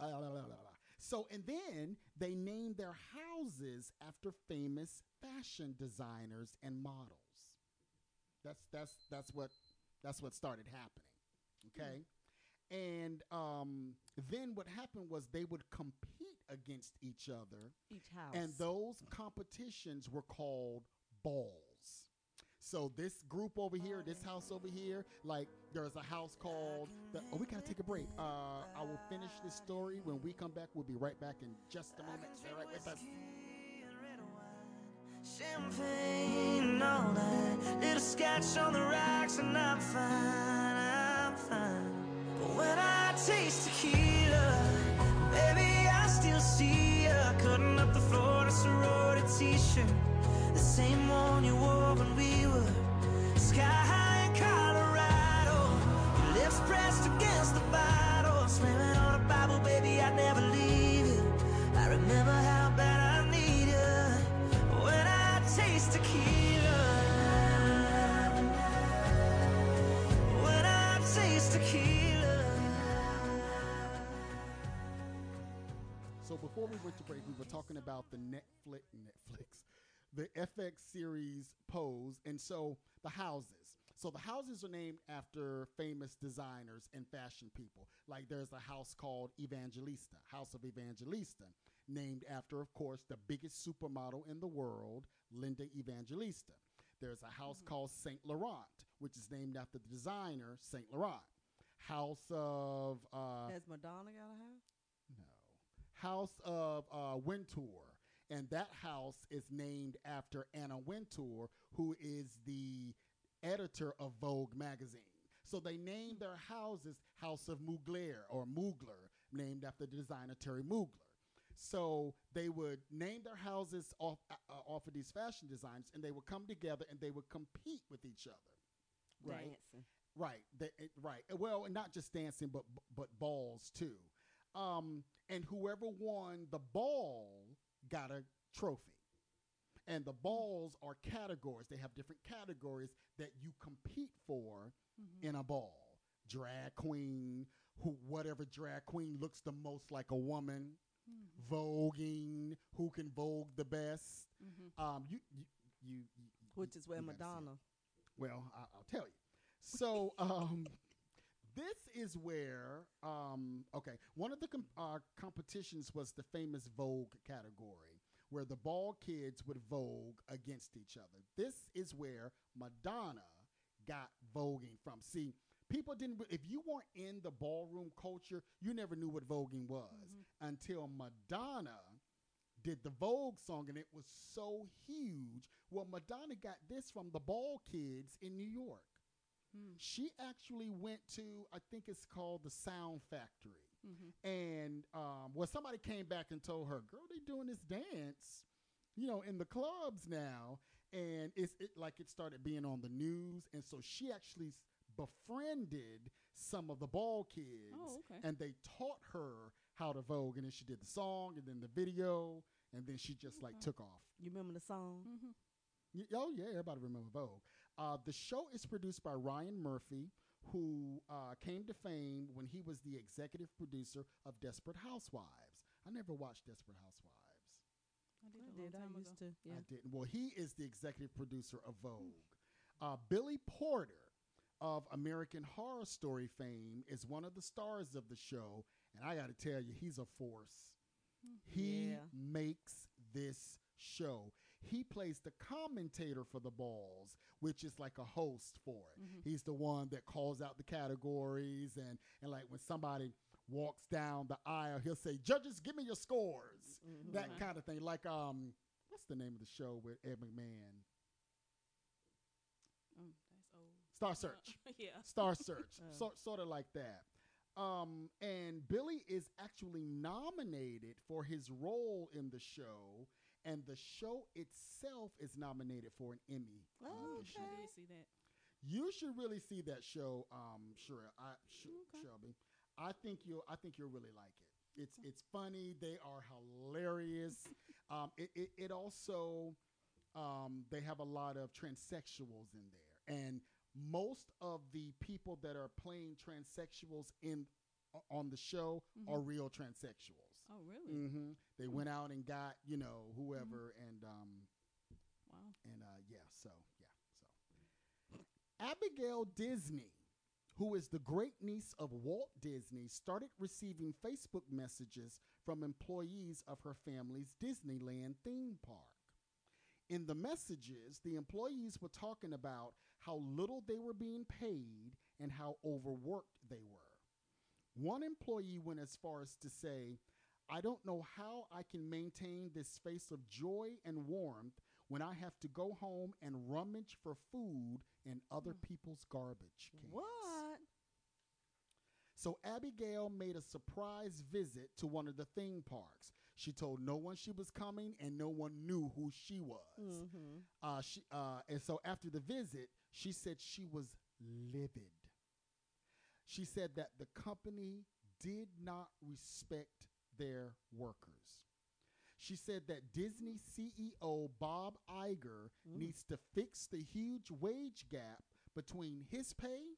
B: uh, la, la, la, la, la. so and then they named their houses after famous fashion designers and models. That's that's that's what that's what started happening. Okay. And um, then what happened was they would compete against each other
C: Each house.
B: and those competitions were called balls. So this group over here, this house over here, like there's a house called. The, oh, we gotta take a break. Uh, I will finish this story when we come back. We'll be right back in just a moment. Stay right with us.
E: Champagne all Little on the rocks and I'm fine, I'm fine But when I taste tequila Baby, I still see Cutting up the floor in a sorority t-shirt The same one you wore when we were Sky high in Colorado Your lips pressed against the bottle on a Bible, baby, I'd never leave it I remember how bad I need you when I taste tequila. When I taste tequila.
B: So before we went to break, we were talking about the Netflix, Netflix, the FX series Pose, and so the houses. So the houses are named after famous designers and fashion people. Like there's a house called Evangelista, House of Evangelista, named after, of course, the biggest supermodel in the world, Linda Evangelista. There's a house called Saint Laurent, which is named after the designer Saint Laurent. House of uh,
C: Has Madonna got a house?
B: no. House of uh, Wintour. And that house is named after Anna Wintour, who is the editor of Vogue magazine. So they named their houses House of Mugler or Mugler, named after the designer Terry Mugler. So they would name their houses off uh, off of these fashion designs, and they would come together and they would compete with each other. Right.
C: Dancing.
B: Right, right. Uh, Well, and not just dancing, but but balls too. Um, and whoever won the ball got a trophy. And the balls are categories. They have different categories that you compete for in a ball. Drag queen, who whatever drag queen looks the most like a woman. Voguing, who can vogue the best. Um, you, you, you, you
C: Which is where
B: you gotta see it.
C: Madonna.
B: Well, I, I'll tell you. So, um, this is where, um, okay, one of the com- uh, competitions was the famous Vogue category, where the ball kids would Vogue against each other. This is where Madonna got voguing from. See, people didn't, if you weren't in the ballroom culture, you never knew what voguing was until Madonna did the Vogue song and it was so huge. Well, Madonna got this from the Ball Kids in New York. Mm. She actually went to, I think it's called the Sound Factory. Mm-hmm. And um, well, somebody came back and told her, "Girl, they doing this dance, you know, in the clubs now." And it's it, like it started being on the news, and so she actually befriended some of the ball kids,
D: Oh, okay.
B: and they taught her how to vogue. And then she did the song, and then the video, and then she just like took off.
C: You remember the song? Mm-hmm.
B: Y- Oh yeah, everybody remember Vogue. Uh, the show is produced by Ryan Murphy, who uh, came to fame when he was the executive producer of Desperate Housewives. I never watched Desperate Housewives.
D: I did,
C: I
D: a long
C: did. I
D: time
C: used
D: ago.
C: to. Yeah.
B: I didn't. Well, he is the executive producer of Vogue. Uh, Billy Porter of American Horror Story fame is one of the stars of the show, and I got to tell you, he's a force. He
C: Yeah.
B: makes this show. He plays the commentator for the balls, which is like a host for it. He's the one that calls out the categories and and like when somebody walks down the aisle, he'll say, "Judges, give me your scores." That kind of thing. Like um, what's the name of the show with Ed McMahon?
D: Mm, that's old.
B: Star Search.
D: yeah.
B: Star Search, so, sort of like that. Um, and Billy is actually nominated for his role in the show, and the show itself is nominated for an Emmy.
C: Oh,
B: this
D: I
B: year.
D: did see that.
B: You should really see that show, um, sure, I, sh-
D: Okay.
B: Shelby. I think you'll, I think you'll really like it. It's, it's funny. They are hilarious. um, it, it, it also, um, they have a lot of transsexuals in there, and most of the people that are playing transsexuals in on the show are real transsexuals.
D: Oh, really?
B: hmm They went out and got you know whoever, and um,
D: Wow.
B: and uh, yeah, so yeah, so Abigail Disney, who is the great niece of Walt Disney, started receiving Facebook messages from employees of her family's Disneyland theme park. In the messages, the employees were talking about how little they were being paid and how overworked they were. One employee went as far as to say, I don't know how I can maintain this face of joy and warmth when I have to go home and rummage for food in other people's garbage cans.
C: What?
B: So Abigail made a surprise visit to one of the theme parks. She told no one she was coming, and no one knew who she was.
C: Mm-hmm.
B: Uh, she uh, and so after the visit, she said she was livid. She said that the company did not respect their workers. She said that Disney CEO Bob Iger mm. needs to fix the huge wage gap between his pay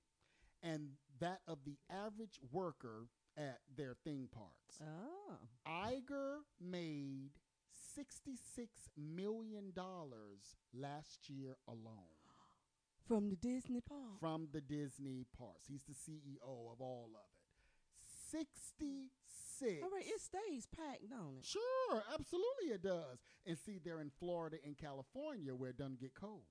B: and that of the average worker at their theme parks.
C: Oh.
B: Iger made sixty-six million dollars last year alone
C: From the Disney park.
B: from the Disney parks. He's the CEO of all of it. Sixty-six.
C: All right, it stays packed, don't it?
B: Sure, absolutely it does. And see, they're in Florida and California where it doesn't get cold.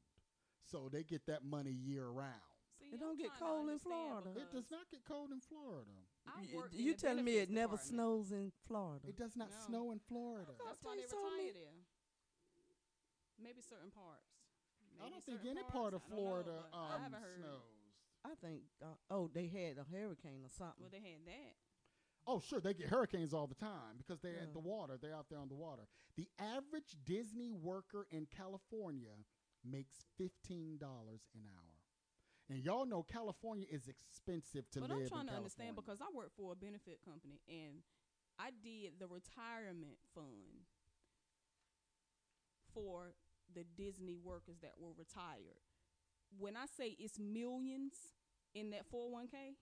B: So they get that money year round.
D: See,
C: It don't get
D: trying to
C: cold in Florida.
B: It does not get cold in Florida.
D: I
C: Y-
D: worked in
C: you
D: the
C: telling me it
D: benefits
C: never
D: department.
C: snows in Florida?
B: It does not
D: No.
B: snow in Florida.
D: That's why they
C: you me-
D: retire there. Maybe certain parts.
B: I don't think
D: certain
B: any part of
D: parts, know,
B: Florida
D: I
B: um,
D: haven't heard.
B: snows.
C: I think. Uh, oh, they had a hurricane or something.
D: Well, they had that.
B: Oh, sure, they get hurricanes all the time because they're
C: Yeah.
B: at the water. They're out there on the water. The average Disney worker in California makes fifteen dollars an hour, and y'all know California is expensive to
D: but
B: live But
D: I'm trying
B: in
D: to understand because I work for a benefit company and I did the retirement fund for the Disney workers that were retired. When I say it's millions in that 401k,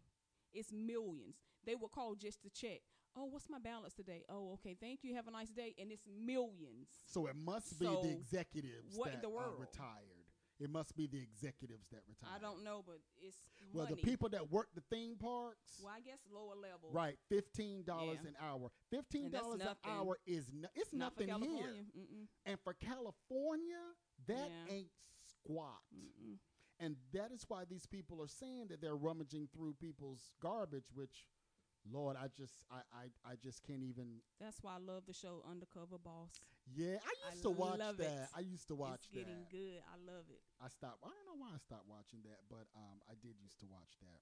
D: it's millions. They would call just to check. Oh, what's my balance today? Oh, okay. Thank you. Have a nice day. And it's millions.
B: So it must be
D: So,
B: the executives
D: what in
B: that
D: the
B: are retired. It must be the executives that retire.
D: I don't know, but it's
B: Well,
D: money.
B: the people that work the theme parks,
D: Well, I guess lower level.
B: right? Fifteen dollars
D: Yeah.
B: an hour. Fifteen dollars an hour is no, it's
D: Not
B: nothing here.
D: Mm-mm.
B: And for California, that
D: Yeah.
B: ain't squat.
D: Mm-mm.
B: And that is why these people are saying that they're rummaging through people's garbage, which, Lord, I just, I, I, I just can't even.
D: That's why I love the show Undercover Boss.
B: Yeah, I used
D: I
B: to watch that.
D: it.
B: I used to watch
D: it's getting
B: that.
D: good. I love it.
B: I stopped. I don't know why I stopped watching that, but um, I did used to watch that.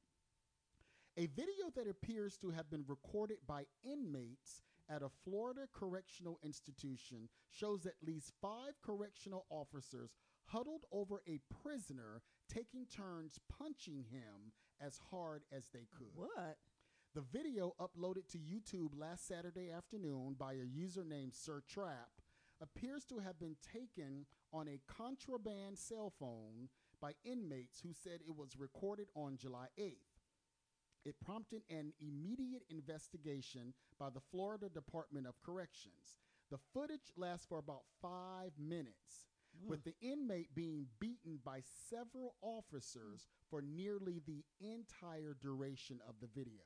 B: A video that appears to have been recorded by inmates at a Florida correctional institution shows at least five correctional officers huddled over a prisoner, taking turns punching him as hard as they could.
C: What?
B: The video uploaded to YouTube last Saturday afternoon by a user named Sir Trap appears to have been taken on a contraband cell phone by inmates who said it was recorded on July 8th. It prompted an immediate investigation by the Florida Department of Corrections. The footage lasts for about five minutes, with the inmate being beaten by several officers for nearly the entire duration of the video.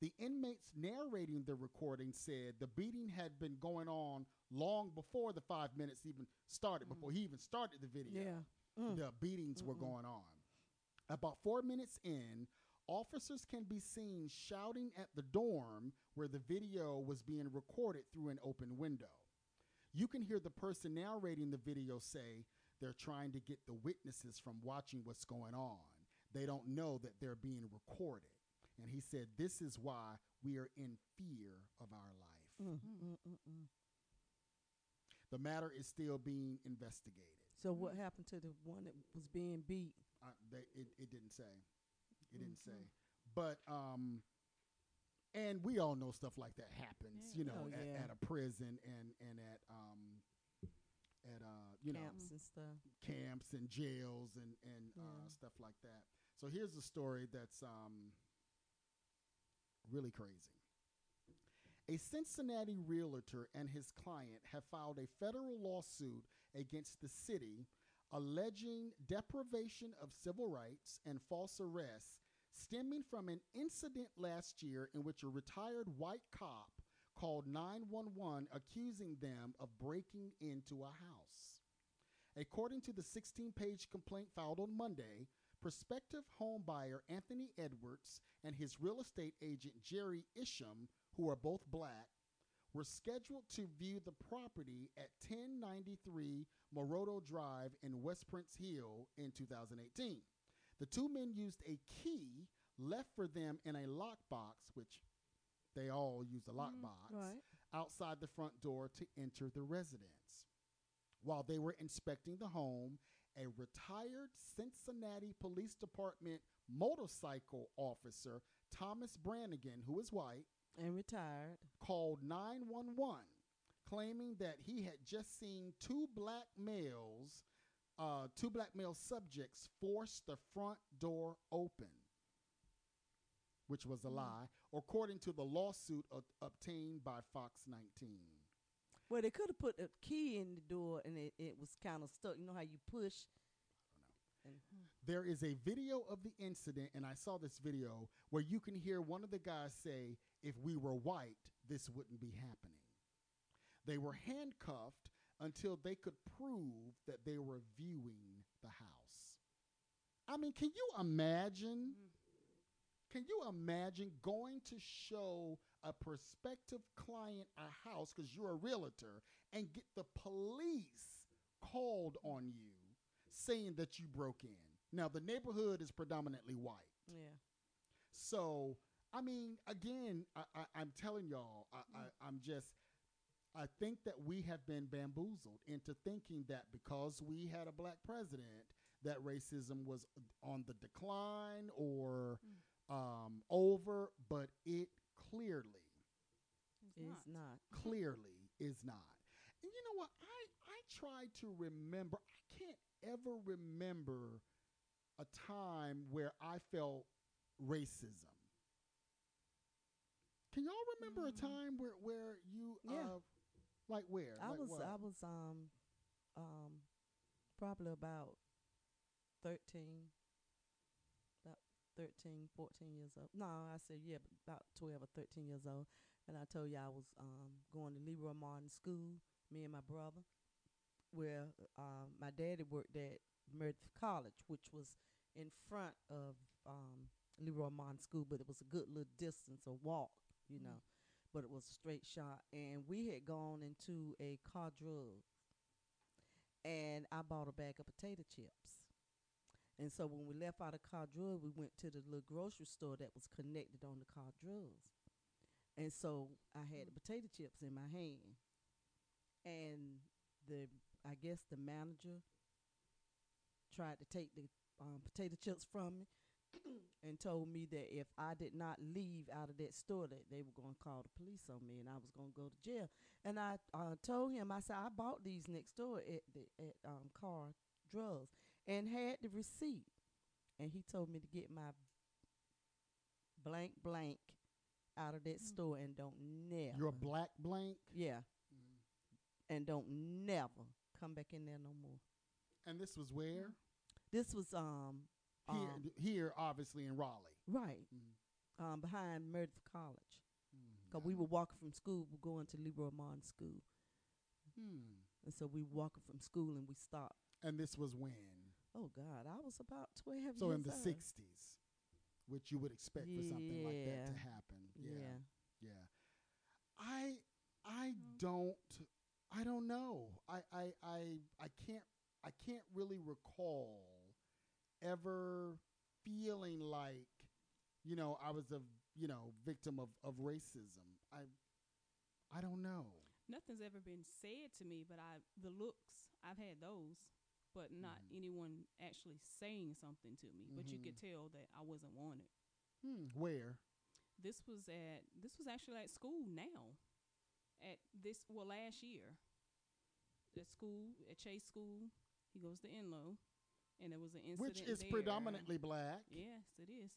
B: The inmates narrating the recording said the beating had been going on long before the five minutes even started, before he even started the video.
C: Yeah. Mm.
B: The beatings were going on. About four minutes in, officers can be seen shouting at the dorm where the video was being recorded through an open window. You can hear the person narrating the video say they're trying to get the witnesses from watching what's going on. They don't know that they're being recorded. And he said, This is why we are in fear of our life.
C: Mm, mm, mm, mm.
B: The matter is still being investigated.
C: So what happened to the one that was being beat?
B: Uh, they, it, it didn't say. It didn't say. But um, and we all know stuff like that happens,
D: Yeah.
B: you know,
C: Oh,
B: at,
C: yeah.
B: at a prison and and at um at uh you
C: camps
B: know
C: and stuff.
B: camps and jails and and uh, stuff like that. So here's a story that's um really crazy. A Cincinnati realtor and his client have filed a federal lawsuit against the city alleging deprivation of civil rights and false arrests stemming from an incident last year in which a retired white cop called 911 accusing them of breaking into a house. According to the 16 page complaint filed on Monday, prospective homebuyer Anthony Edwards and his real estate agent Jerry Isham, who are both black, were scheduled to view the property at 1093 Morado Drive in West Price Hill in 2018. The two men used a key left for them in a lockbox, which they all use a mm-hmm. lockbox,
C: Right.
B: outside the front door to enter the residence. While they were inspecting the home, a retired Cincinnati Police Department motorcycle officer, Thomas Brannigan, who is white,
C: And retired.
B: called 911 claiming that he had just seen two black males uh, two black male subjects forced the front door open which was a lie according to the lawsuit o- obtained by fox 19
C: Well, they could have put a key in the door and it, it was kind of stuck. You know how you push? And,
B: There is a video of the incident, and I saw this video where you can hear one of the guys say, If we were white, this wouldn't be happening. They were handcuffed until they could prove that they were viewing the house. I mean, can you imagine? Can you imagine going to show a prospective client a house because you're a realtor and get the police called on you saying that you broke in? Now, the neighborhood is predominantly white.
C: yeah.
B: So, I mean, again, I, I, I'm telling y'all, I, I, mm-hmm. I'm just, I think that we have been bamboozled into thinking that because we had a black president, that racism was on the decline or um, over, but it clearly,
C: It's not.
B: clearly is not. And you know what? I, I try to remember, I can't ever remember a time where I felt racism. Can y'all remember a time where, where you,
C: Mm. Yeah.
B: uh, like where?
C: I
B: Like
C: was
B: what?
C: I was um um probably about 13 about 13 14 years old no I said yeah about 12 or 13 years old and I told you I was um going to Leroy Martin school me and my brother where um my daddy worked at Meredith College which was in front of um Leroy Martin school but it was a good little distance a walk you know but it was a straight shot. And we had gone into a Kerr Drug, and I bought a bag of potato chips. And so when we left out of Kerr Drug, we went to the little grocery store that was connected on the Kerr Drugs. And so I had the potato chips in my hand, and the I guess the manager tried to take the um, potato chips from me and told me that if I did not leave out of that store, that they were going to call the police on me and I was going to go to jail. And I uh, told him, I said, I bought these next door at the at um, Kerr Drugs and had the receipt. And he told me to get my blank blank out of that store and don't never.
B: Your black blank.
C: yeah. And don't never come back in there no more.
B: And this was where?
C: This was um,
B: Here,
C: um
B: here, obviously in Raleigh.
C: right
B: Mhm.
C: um behind Meredith College.
B: Mm.
C: Cause we were walking from school, we going to Leroy Martin School,
B: Hmm.
C: and so we were walking from school and we stopped.
B: And this was when?
C: Oh God, I was about twelve
B: So in the sixties, which you would expect for something like that to happen. Yeah,
C: Yeah.
B: yeah. I I
C: Mm-hmm.
B: don't I don't know. I, I I I can't I can't really recall ever feeling like you know I was a you know victim of of racism. I I don't know.
D: Nothing's ever been said to me, but I the looks I've had those, but not
B: Mhm.
D: anyone actually saying something to me. But you could tell that I wasn't wanted.
B: Hmm. Where?
D: This was at this was actually at school now. At this well last year. At school at Chase School, he goes to Enloe, and there was an incident
B: Which is
D: there.
B: predominantly black.
D: Yes, it is.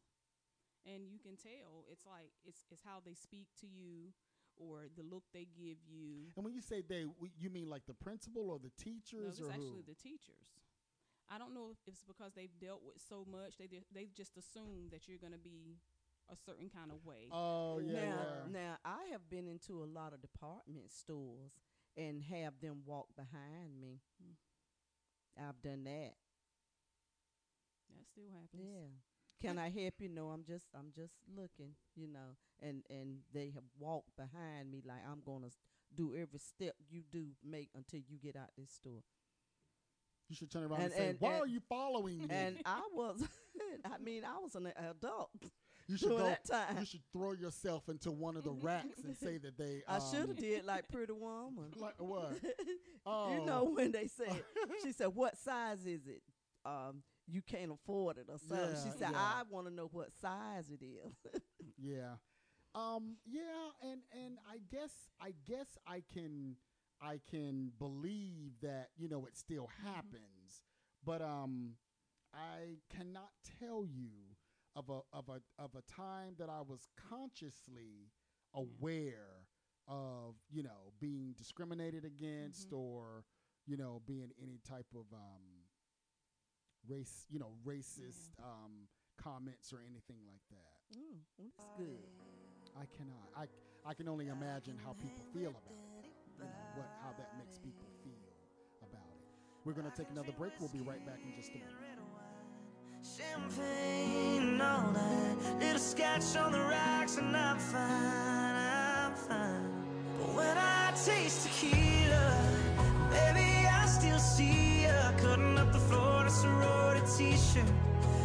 D: And you can tell it's like it's it's how they speak to you or the look they give you.
B: And when you say they, you mean like the principal or the teachers?
D: No, it's
B: or
D: actually
B: who?
D: the teachers. I don't know if it's because they've dealt with so much they they just assume that you're gonna be a certain kind of way.
B: oh yeah,
C: now,
B: yeah.
C: now I have been into a lot of department stores and have them walk behind me.
D: Mm.
C: I've done that.
D: That still happens.
C: Yeah. Can I help you? No, I'm just I'm just looking, you know. And and they have walked behind me like I'm gonna do every step you do make until you get out this store.
B: You should turn around and,
C: And-
B: say,
C: and-
B: "Why
C: and-
B: are you following me?"
C: And I was, I mean, I was an adult
B: you should go.
C: that time.
B: You should throw yourself into one of the racks and say that they.
C: I
B: Um,
C: should have did like Pretty Woman.
B: Like what? Oh,
C: You know when they said, she said, "What size is it?" Um, you can't afford it or something.
B: Yeah,
C: she said,
B: yeah.
C: "I want to know what size it is."
B: Yeah. Um. Yeah. And and I guess I guess I can I can believe that you know it still happens, but um, I cannot tell you of a of a of a time that I was consciously aware of you know being discriminated against
D: Mhm.
B: or you know being any type of um, race you know racist um, comments or anything like that.
C: Mm, well, that's good.
B: I cannot. I I can only imagine how people feel about it. You know, what how that makes people feel about it. We're gonna take another break. We'll be right back in just a minute.
E: Champagne and all that. Little scotch on the rocks, and I'm fine, I'm fine. But when I taste tequila, baby, I still see cutting a sorority t-shirt.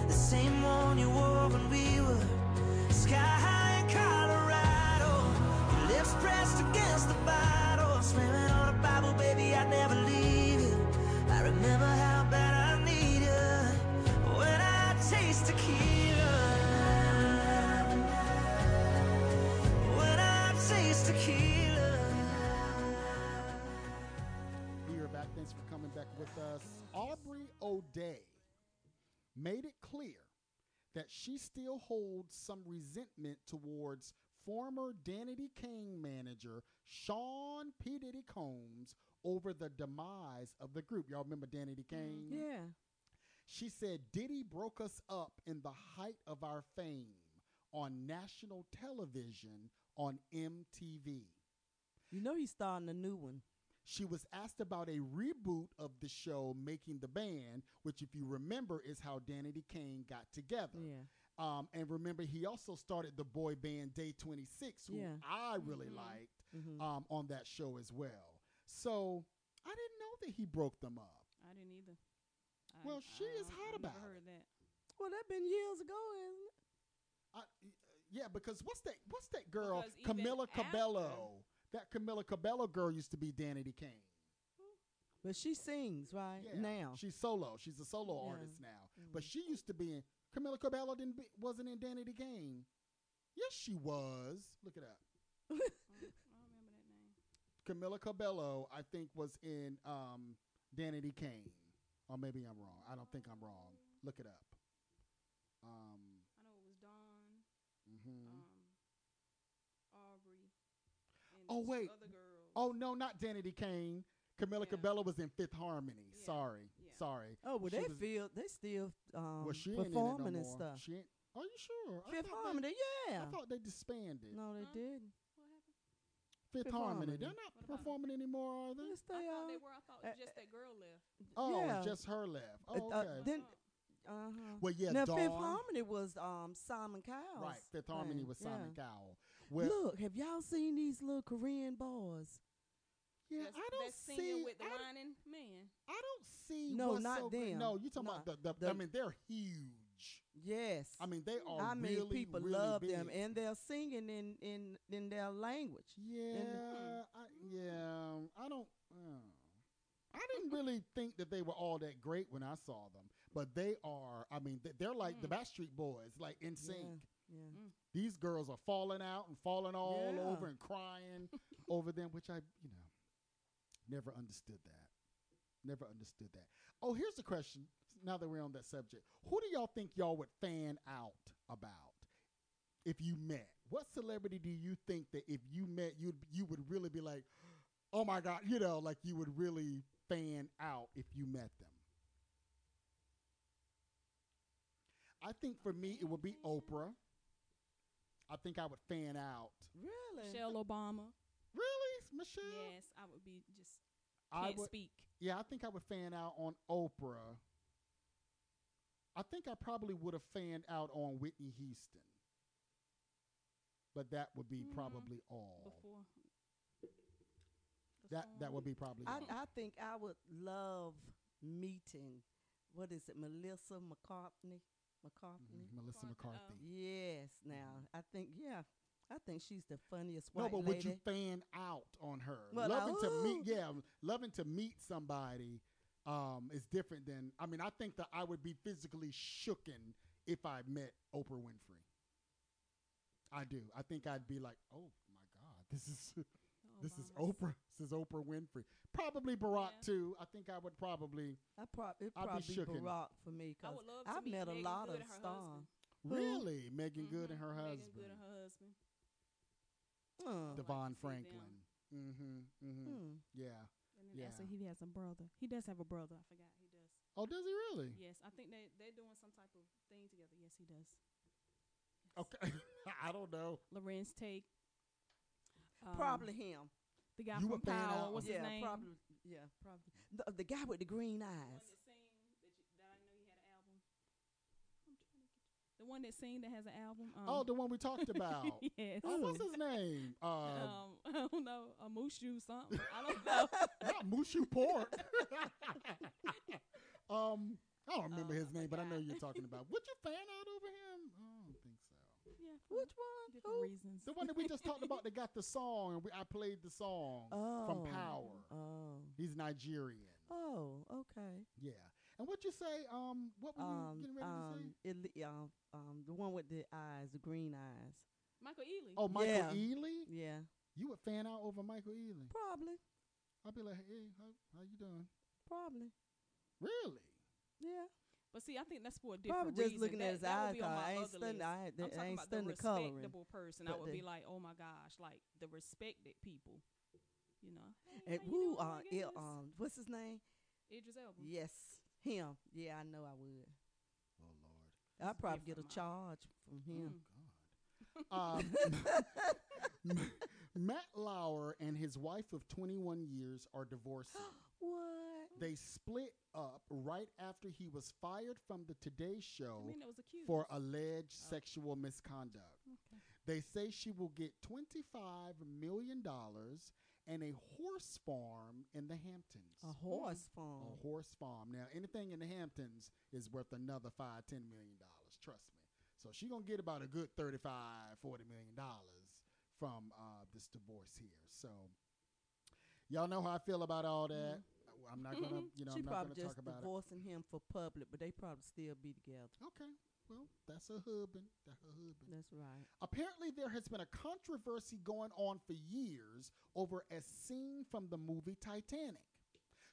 E: The same one you wore when we were sky high in Colorado. Your lips pressed against the bottle, slamming on a Bible, baby, I'd never leave you. I remember how bad I need you. When I taste tequila.
B: We are back. Thanks for coming back with us. Aubrey O'Day made it clear that she still holds some resentment towards former Danity Kane manager Sean P. Diddy Combs over the demise of the group. Y'all remember Danity mm-hmm. Kane?
C: Yeah.
B: She said Diddy broke us up in the height of our fame on national television on MTV.
C: You know he's starting a new one.
B: She was asked about a reboot of the show Making the Band, which, if you remember, is how Danity Kane got together.
C: Yeah.
B: Um, and remember, he also started the boy band Day 26, who
C: Yeah.
B: I really
D: Mhm.
B: liked
C: Mhm.
B: um, on that show as well. So I didn't know that he broke them up.
D: I didn't either. I-
B: Well, she is
D: I-
B: hot
D: I
B: about
D: never
B: it.
D: heard that.
C: Well, that been years ago, isn't it?
B: I, yeah, because what's that? What's that girl?
D: Because even
B: Camila
D: after-
B: Cabello. That Camila Cabello girl used to be Danity Kane.
C: But she sings right
B: Yeah,
C: now.
B: she's solo. She's a solo
C: Yeah.
B: artist now. But
C: Mhm.
B: she used to be in Camila Cabello. Didn't be, wasn't in Danity Kane. Yes, she was. Look it up.
D: I don't, remember that name.
B: Camila Cabello, I think, was in um, Danity Kane. Or maybe I'm wrong. I don't think I'm wrong. Look it up. Um,
D: I know it was Dawn,
B: mhm.
D: um, Aubrey. And
B: Oh, wait.
D: Other girls.
B: Oh no, not Danity Kane. Camila
D: Yeah.
B: Cabello was in Fifth Harmony.
D: Yeah,
B: Sorry,
D: yeah.
B: sorry.
C: oh, well,
B: She
C: they
B: was-
C: feel they still um,
B: well, she ain't in it no
C: performing and
B: more.
C: stuff.
B: She ain't, are you sure?
C: Fifth Harmony,
B: They,
C: yeah.
B: I thought they disbanded.
C: no, they
D: Huh?
C: didn't.
D: What happened?
B: Fifth,
C: Fifth
B: Harmony.
C: Harmony.
B: They're not
D: What about 'em?
B: performing anymore, are they?
C: Yes, they
D: I thought they were. I thought
C: Uh,
D: just that girl left.
B: Oh,
C: yeah.
B: just her left.
C: Uh,
B: Oh,
C: uh,
B: okay.
C: then-
D: Uh-huh.
B: Well, yeah,
C: now
B: Dawn.
C: Fifth Harmony was um Simon Cowell.
B: Right, Fifth Harmony was Simon
C: yeah.
B: Cowell. Well,
C: Look, have y'all seen these little Korean boys?
B: yeah,
D: That's,
B: I don't
D: that's
B: see.
D: singing with the
B: I, don't-
D: whining man.
B: I don't see.
C: No,
B: what's
C: not
B: so great-
C: them.
B: No, you talking
C: No,
B: about the. the I mean, they're huge.
C: Yes.
B: I mean, they are.
C: I mean,
B: really,
C: people
B: really
C: love
B: big.
C: them, and they're singing in in in their language.
B: Yeah, I, yeah. I don't. Uh, I didn't really think that they were all that great when I saw them, but they are. I mean, they're like the
D: Mm.
B: Backstreet Boys, like NSYNC.
C: Yeah. Yeah. Mm.
B: These girls are falling out and falling all
C: Yeah.
B: over and crying over them, which I, you know, never understood that. Never understood that. Oh, here's the question. Now that we're on that subject, who do y'all think y'all would fan out about if you met? What celebrity do you think that if you met, you would you would really be like, oh my god, you know, like you would really fan out if you met them? I think for me, it would be Oprah. I think I would fan out.
C: Really?
D: Michelle Obama.
B: Really, Michelle?
D: Yes, I would be just
B: I
D: can't
B: would.
D: speak.
B: Yeah, I think I would fan out on Oprah. I think I probably would have fanned out on Whitney Houston. But that would be
D: Mhm.
B: probably all.
D: before. the
B: That that would be probably
C: I
B: all.
C: I think I would love meeting. What is it, Melissa McCartney? McCartney.
B: Mhm, Melissa
D: McCartney,
B: McCarthy.
D: oh.
C: Yes. Now I think yeah, I think she's the funniest
B: No,
C: white
B: but
C: lady.
B: would you fan out on her?
C: Well,
B: loving to meet, yeah, loving to meet somebody um, is different than. I mean, I think that I would be physically shooken if I met Oprah Winfrey. I do. I think I'd be like, oh my god, this is this is Oprah. This is Oprah Winfrey. Probably Barack
D: Yeah.
B: too. I think I would probably
C: I prob- it
B: I'd be
C: probably. Barack for me
D: I
C: because
D: would love to
C: I've
D: meet
C: met a
D: Meagan
C: lot
D: Good
C: of
D: and her
C: stars.
D: husband.
C: Who?
B: really Meagan Good and her
D: Meagan
B: husband.
D: Good and her husband.
C: Huh.
B: DeVon
D: to see them.
B: Franklin. Mm-hmm. Mm-hmm.
C: Hmm.
B: Yeah.
D: And then
B: Yeah.
D: also he has a brother. He does have a brother. I forgot. He does.
B: Oh, does he really?
D: Yes, I think they they're doing some type of thing together. Yes, he does.
B: Okay. I don't know.
D: Larenz Tate. um,
C: Probably him.
D: The guy
B: You
D: from Power.
B: of-
D: What's
C: yeah,
D: his name?
C: probably. Yeah, probably. The, the guy with the green
D: The one
C: eyes.
D: that sing that, I know he had an album. I'm trying to get you. The one that sing that has an album. Um,
B: oh, the one we talked about.
D: yes.
B: oh, what's his name? Uh,
D: Um, I don't know. A Mushu something. I don't know.
B: not Mushu Port. um, I don't remember
D: Oh,
B: his name, but I know you're talking about. Would you fan out over him? I don't think so.
D: yeah. for
C: Which one?
D: Different
C: Who?
D: reasons.
B: The one that we just talked about that got the song, and we, I played the song
C: Oh.
B: from Power.
C: Oh.
B: He's Nigerian.
C: Oh, okay.
B: Yeah. And what you say? Um, what were you
C: Um,
B: getting ready
C: um,
B: to say?
C: Eli- um, um, the one with the eyes, the green eyes.
D: Michael Ealy.
B: Oh, Michael
C: yeah.
B: Ealy.
C: Yeah,
B: You would fan out over Michael Ealy?
C: probably,
B: I'd be like, hey, how, how you doing?
C: probably.
B: Really?
C: Yeah,
D: But see, I think that's for a different
C: probably just
D: reason.
C: looking
D: that,
C: at his
D: that would
C: eyes.
D: be on my
C: I ain't
D: other
C: studying.
D: list.
C: I,
D: I'm
C: I
D: talking
C: ain't
D: about the
C: studying the coloring.
D: respectable person. I would
C: the-
D: be like, oh my gosh, like the respected people. You know.
C: And
D: Hey, how you
C: who? Uh,
D: Oh
C: Il, um, what's his name?
D: Idris Elba.
C: Yes, him. Yeah, I know I would.
B: Oh Lord.
C: I'd
D: It's
C: probably get a
D: different,
C: charge from him. Oh God.
B: Um, Matt Lauer and his wife of 21 years are divorcing.
C: What?
B: they split up right after he was fired from the Today Show
D: mean, it was accused.
B: for alleged sexual misconduct.
D: Okay.
B: They say she will get $25 million and a horse farm in the Hamptons.
C: A horse
B: A
C: farm.
B: A horse farm. Now, anything in the Hamptons is worth another five, ten million dollars. Trust me. So she gonna get about a good 35, 40 million dollars from uh, this divorce here. So y'all know how I feel about all that. I'm not gonna, mm-hmm. you know,
C: she
B: I'm not
C: probably
B: gonna
C: just
B: talk about it.
C: divorcing him for public, but they probably still be together.
B: Okay. Well, that's a husband. That's her husband.
C: That's right.
B: Apparently, there has been a controversy going on for years over a scene from the movie Titanic.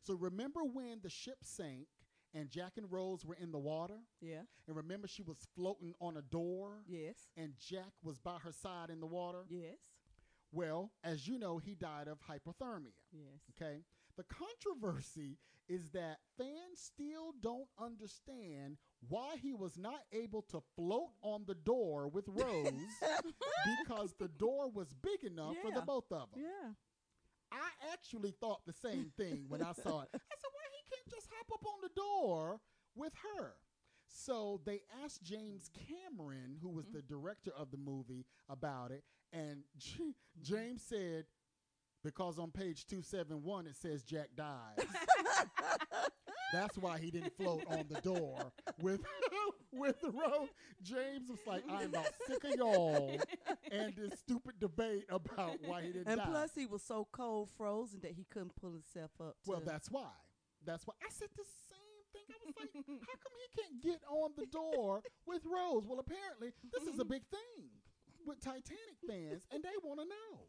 B: So, remember when the ship sank and Jack and Rose were in the water?
C: Yeah.
B: And remember, she was floating on a door
C: Yes.
B: and Jack was by her side in the water?
C: Yes.
B: Well, as you know, he died of hypothermia.
C: Yes.
B: Okay. The controversy is that fans still don't understand why he was not able to float on the door with Rose because the door was big enough for the both of them.
C: Yeah.
B: I actually thought the same thing when I saw it. I said, why he can't just hop up on the door with her? So they asked James Cameron, who was mm. the director of the movie, about it, and James said, because on page 271 it says Jack died. That's why he didn't float on the door with with the road. James was like, I'm about sick of y'all and this stupid debate about why he didn't
C: And
B: die.
C: plus, he was so cold frozen that he couldn't pull himself up.
B: Well, that's why. That's why I said the same thing. I was like, how come he can't get on the door with Rose? Well, apparently this is a big thing with Titanic fans, and they want to know.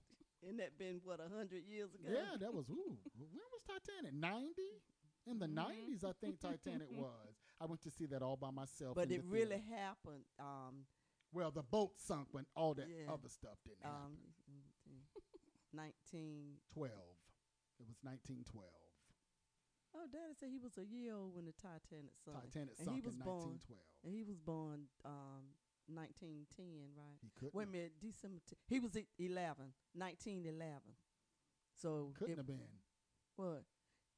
C: And that been what a hundred years ago.
B: Yeah, that was ooh. When was Titanic? Ninety. In the
C: Mm-hmm.
B: 90s, I think Titanic was. I went to see that all by myself.
C: but it
B: the
C: really happened. Um,
B: well, the boat sunk when all that
C: Yeah.
B: other stuff didn't
C: um,
B: happen.
C: nineteen.
B: 12. It was 1912.
C: Oh, Daddy said he was a year old when the Titanic sunk.
B: Titanic
C: and
B: sunk
C: he was
B: in
C: born.
B: 1912.
C: And he was born um, 1910, right?
B: He couldn't.
C: Wait a minute, December. T- he was e- 11, 1911. So
B: couldn't
C: it-
B: have been.
C: what?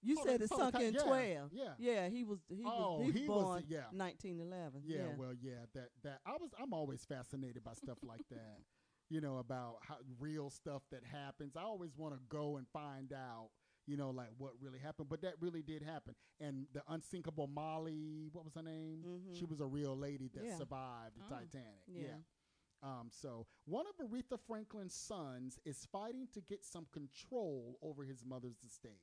C: You
B: Oh,
C: said it sunk in
B: yeah,
C: 12.
B: yeah.
C: Yeah, he was he
B: Oh,
C: was, he was
B: he was-
C: born
B: yeah.
C: 1911.
B: Yeah,
C: Yeah,
B: well, yeah, that that I was I'm always fascinated by stuff like that. You know, about how real stuff that happens. I always want to go and find out, you know, like what really happened. But that really did happen. And the unsinkable Molly, what was her name?
C: Mhm.
B: She was a real lady that
C: Yeah.
B: survived the
D: Oh.
B: Titanic.
C: Yeah.
B: Um, so one of Aretha Franklin's sons is fighting to get some control over his mother's estate.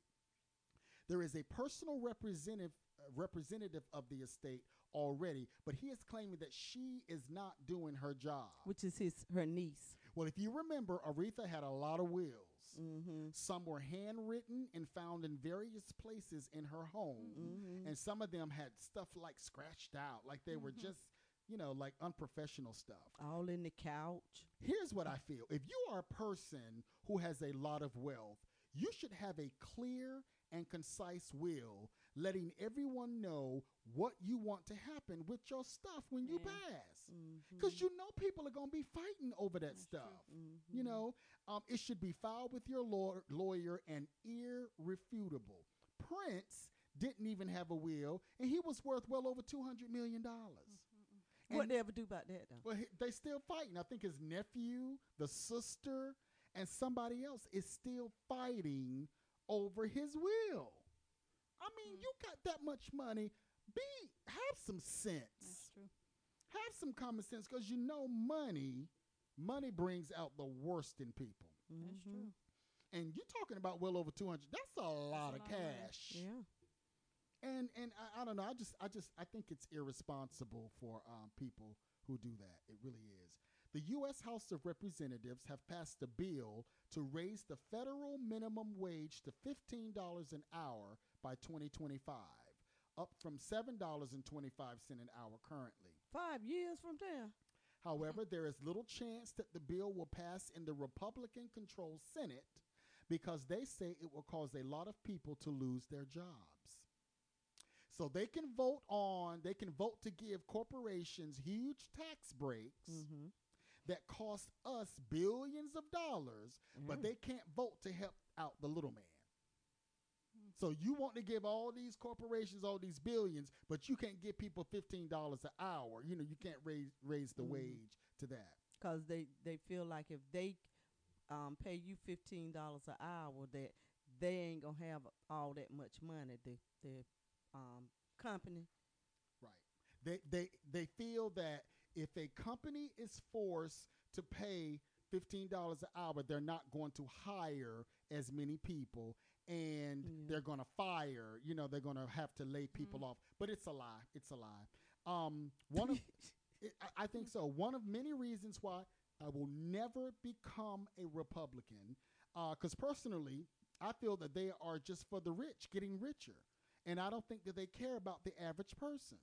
B: There is a personal representative uh, representative of the estate already, but he is claiming that she is not doing her job.
C: which is his her niece.
B: well, if you remember, Aretha had a lot of wills.
C: Mm-hmm.
B: Some were handwritten and found in various places in her home,
C: Mm-hmm.
B: and some of them had stuff like scratched out, like they were just you know, like unprofessional stuff.
C: All in the couch.
B: Here's what I feel. If you are a person who has a lot of wealth, you should have a clear and concise will, letting everyone know what you want to happen with your stuff when you
D: Yeah.
B: pass.
C: Mm-hmm.
B: Because you know people are going to be fighting over that
D: That's
B: stuff.
C: Mm-hmm.
B: You know, um, it should be filed with your law- lawyer and irrefutable. Prince didn't even have a will, and he was worth well over $200 million.
C: What
B: And-
C: they ever do about that though?
B: Well, he, they still fighting. I think his nephew, the sister, and somebody else is still fighting over his will. I mean,
D: Mm.
B: you got that much money. Be have some
D: That's
B: sense.
D: true.
B: Have some common sense because you know money, money brings out the worst in people.
D: That's
C: Mhm.
D: true.
B: And you're talking about well over 200. That's a lot of
D: lot of money.
B: cash.
C: Yeah.
B: and and I, I don't know. I just I just I think it's irresponsible for um, people who do that. It really is. The U.S. House of Representatives have passed a bill to raise the federal minimum wage to fifteen dollars an hour by 2025, up from seven dollars and 25 cent an hour currently.
C: Five years from now.
B: However, there is little chance that the bill will pass in the Republican controlled Senate because they say it will cause a lot of people to lose their jobs. So they can vote on, they can vote to give corporations huge tax breaks
C: Mm-hmm.
B: that cost us billions of dollars, but they can't vote to help out the little man. So you want to give all these corporations all these billions, but you can't give people fifteen dollars an hour. You know, you can't raise raise the
C: Mhm.
B: wage to that.
C: because they they feel like if they um, pay you fifteen dollars an hour, that they ain't gonna have all that much money. The the um, company.
B: Right. They they they feel that if a company is forced to pay fifteen dollars an hour, they're not going to hire as many people and
C: Yeah.
B: they're gonna fire, you know, they're gonna have to lay people off. But it's a lie. It's a lie. Um one of it, I, I think so. One of many reasons why I will never become a Republican, because personally, I feel that they are just for the rich, getting richer, and I don't think that they care about the average person.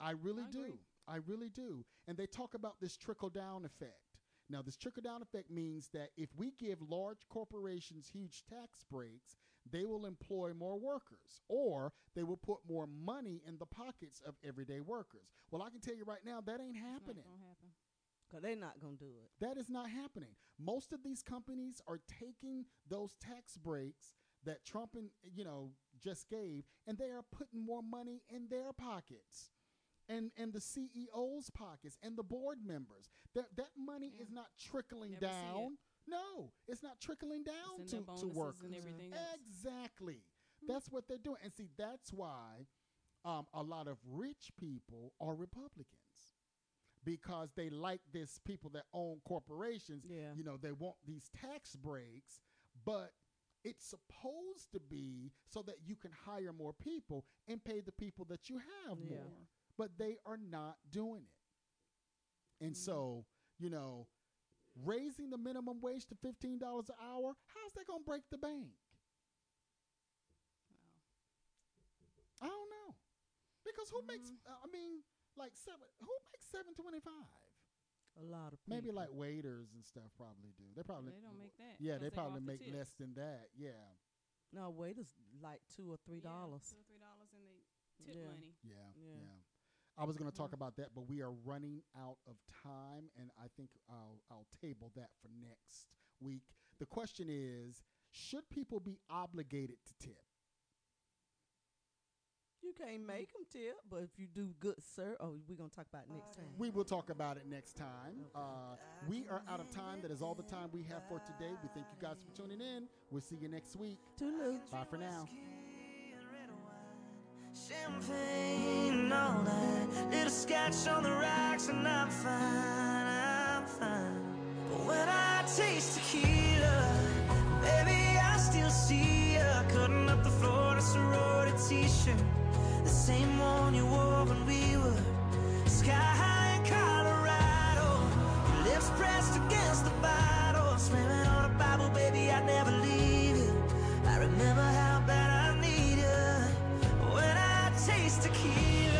B: I really
D: I
B: do. I really do. And they talk about this trickle down effect. Now, this trickle down effect means that if we give large corporations huge tax breaks, they will employ more workers or they will put more money in the pockets of everyday workers. Well, I can tell you right now, that ain't
D: It's not
B: happening.
D: gonna happen.
C: Cause they're not gonna do it.
B: That is not happening. Most of these companies are taking those tax breaks that Trump and you know just gave, and they are putting more money in their pockets, and and the CEOs' pockets, and the board members. That that money
D: Yeah.
B: is not trickling
D: Never
B: down. No, it's not trickling down to, to workers.
D: and everything else.
B: Exactly. That's what they're doing. And see, that's why um, a lot of rich people are Republicans because they like this people that own corporations.
C: Yeah.
B: You know, they want these tax breaks, but it's supposed to be so that you can hire more people and pay the people that you have
C: Yeah.
B: more. But they are not doing it. And so, you know, raising the minimum wage to $15 an hour, how's that going to break the bank? I don't know. Because who makes
C: Mm-hmm.
B: uh, I mean, like seven who makes 725?
C: A lot of people.
B: Maybe like waiters and stuff probably do. They probably
D: They don't make that.
B: Yeah,
D: 'cause
B: they
D: go
B: probably
D: off the
B: make
D: tips.
B: less than that. Yeah.
C: no waiters like two or three
D: Yeah,
C: dollars.
D: two or three dollars and they tip
C: Yeah.
D: money.
B: Yeah, yeah.
C: Yeah.
B: I was going to talk
C: Mhm.
B: about that, but we are running out of time, and I think I'll, I'll table that for next week. The question is Should people be obligated to tip?
C: You can't make them tip, but if you do good, sir. Oh, we're gonna talk about it next time.
B: We will talk about it next time. Uh, we are out of time. That is all the time we have for today. We thank you guys for tuning in. We'll see you next week.
C: Toodaloo.
B: Bye for now.
E: Champagne, all that little sketch on the rocks, and I'm fine, I'm fine. But when I taste tequila, baby, I still see you cutting up the floor to a sorority t-shirt, the same one you wore when we were sky high in Colorado. Your lips pressed against the bottle, swimming on a Bible, baby, I'd never leave you. I remember how bad I taste tequila.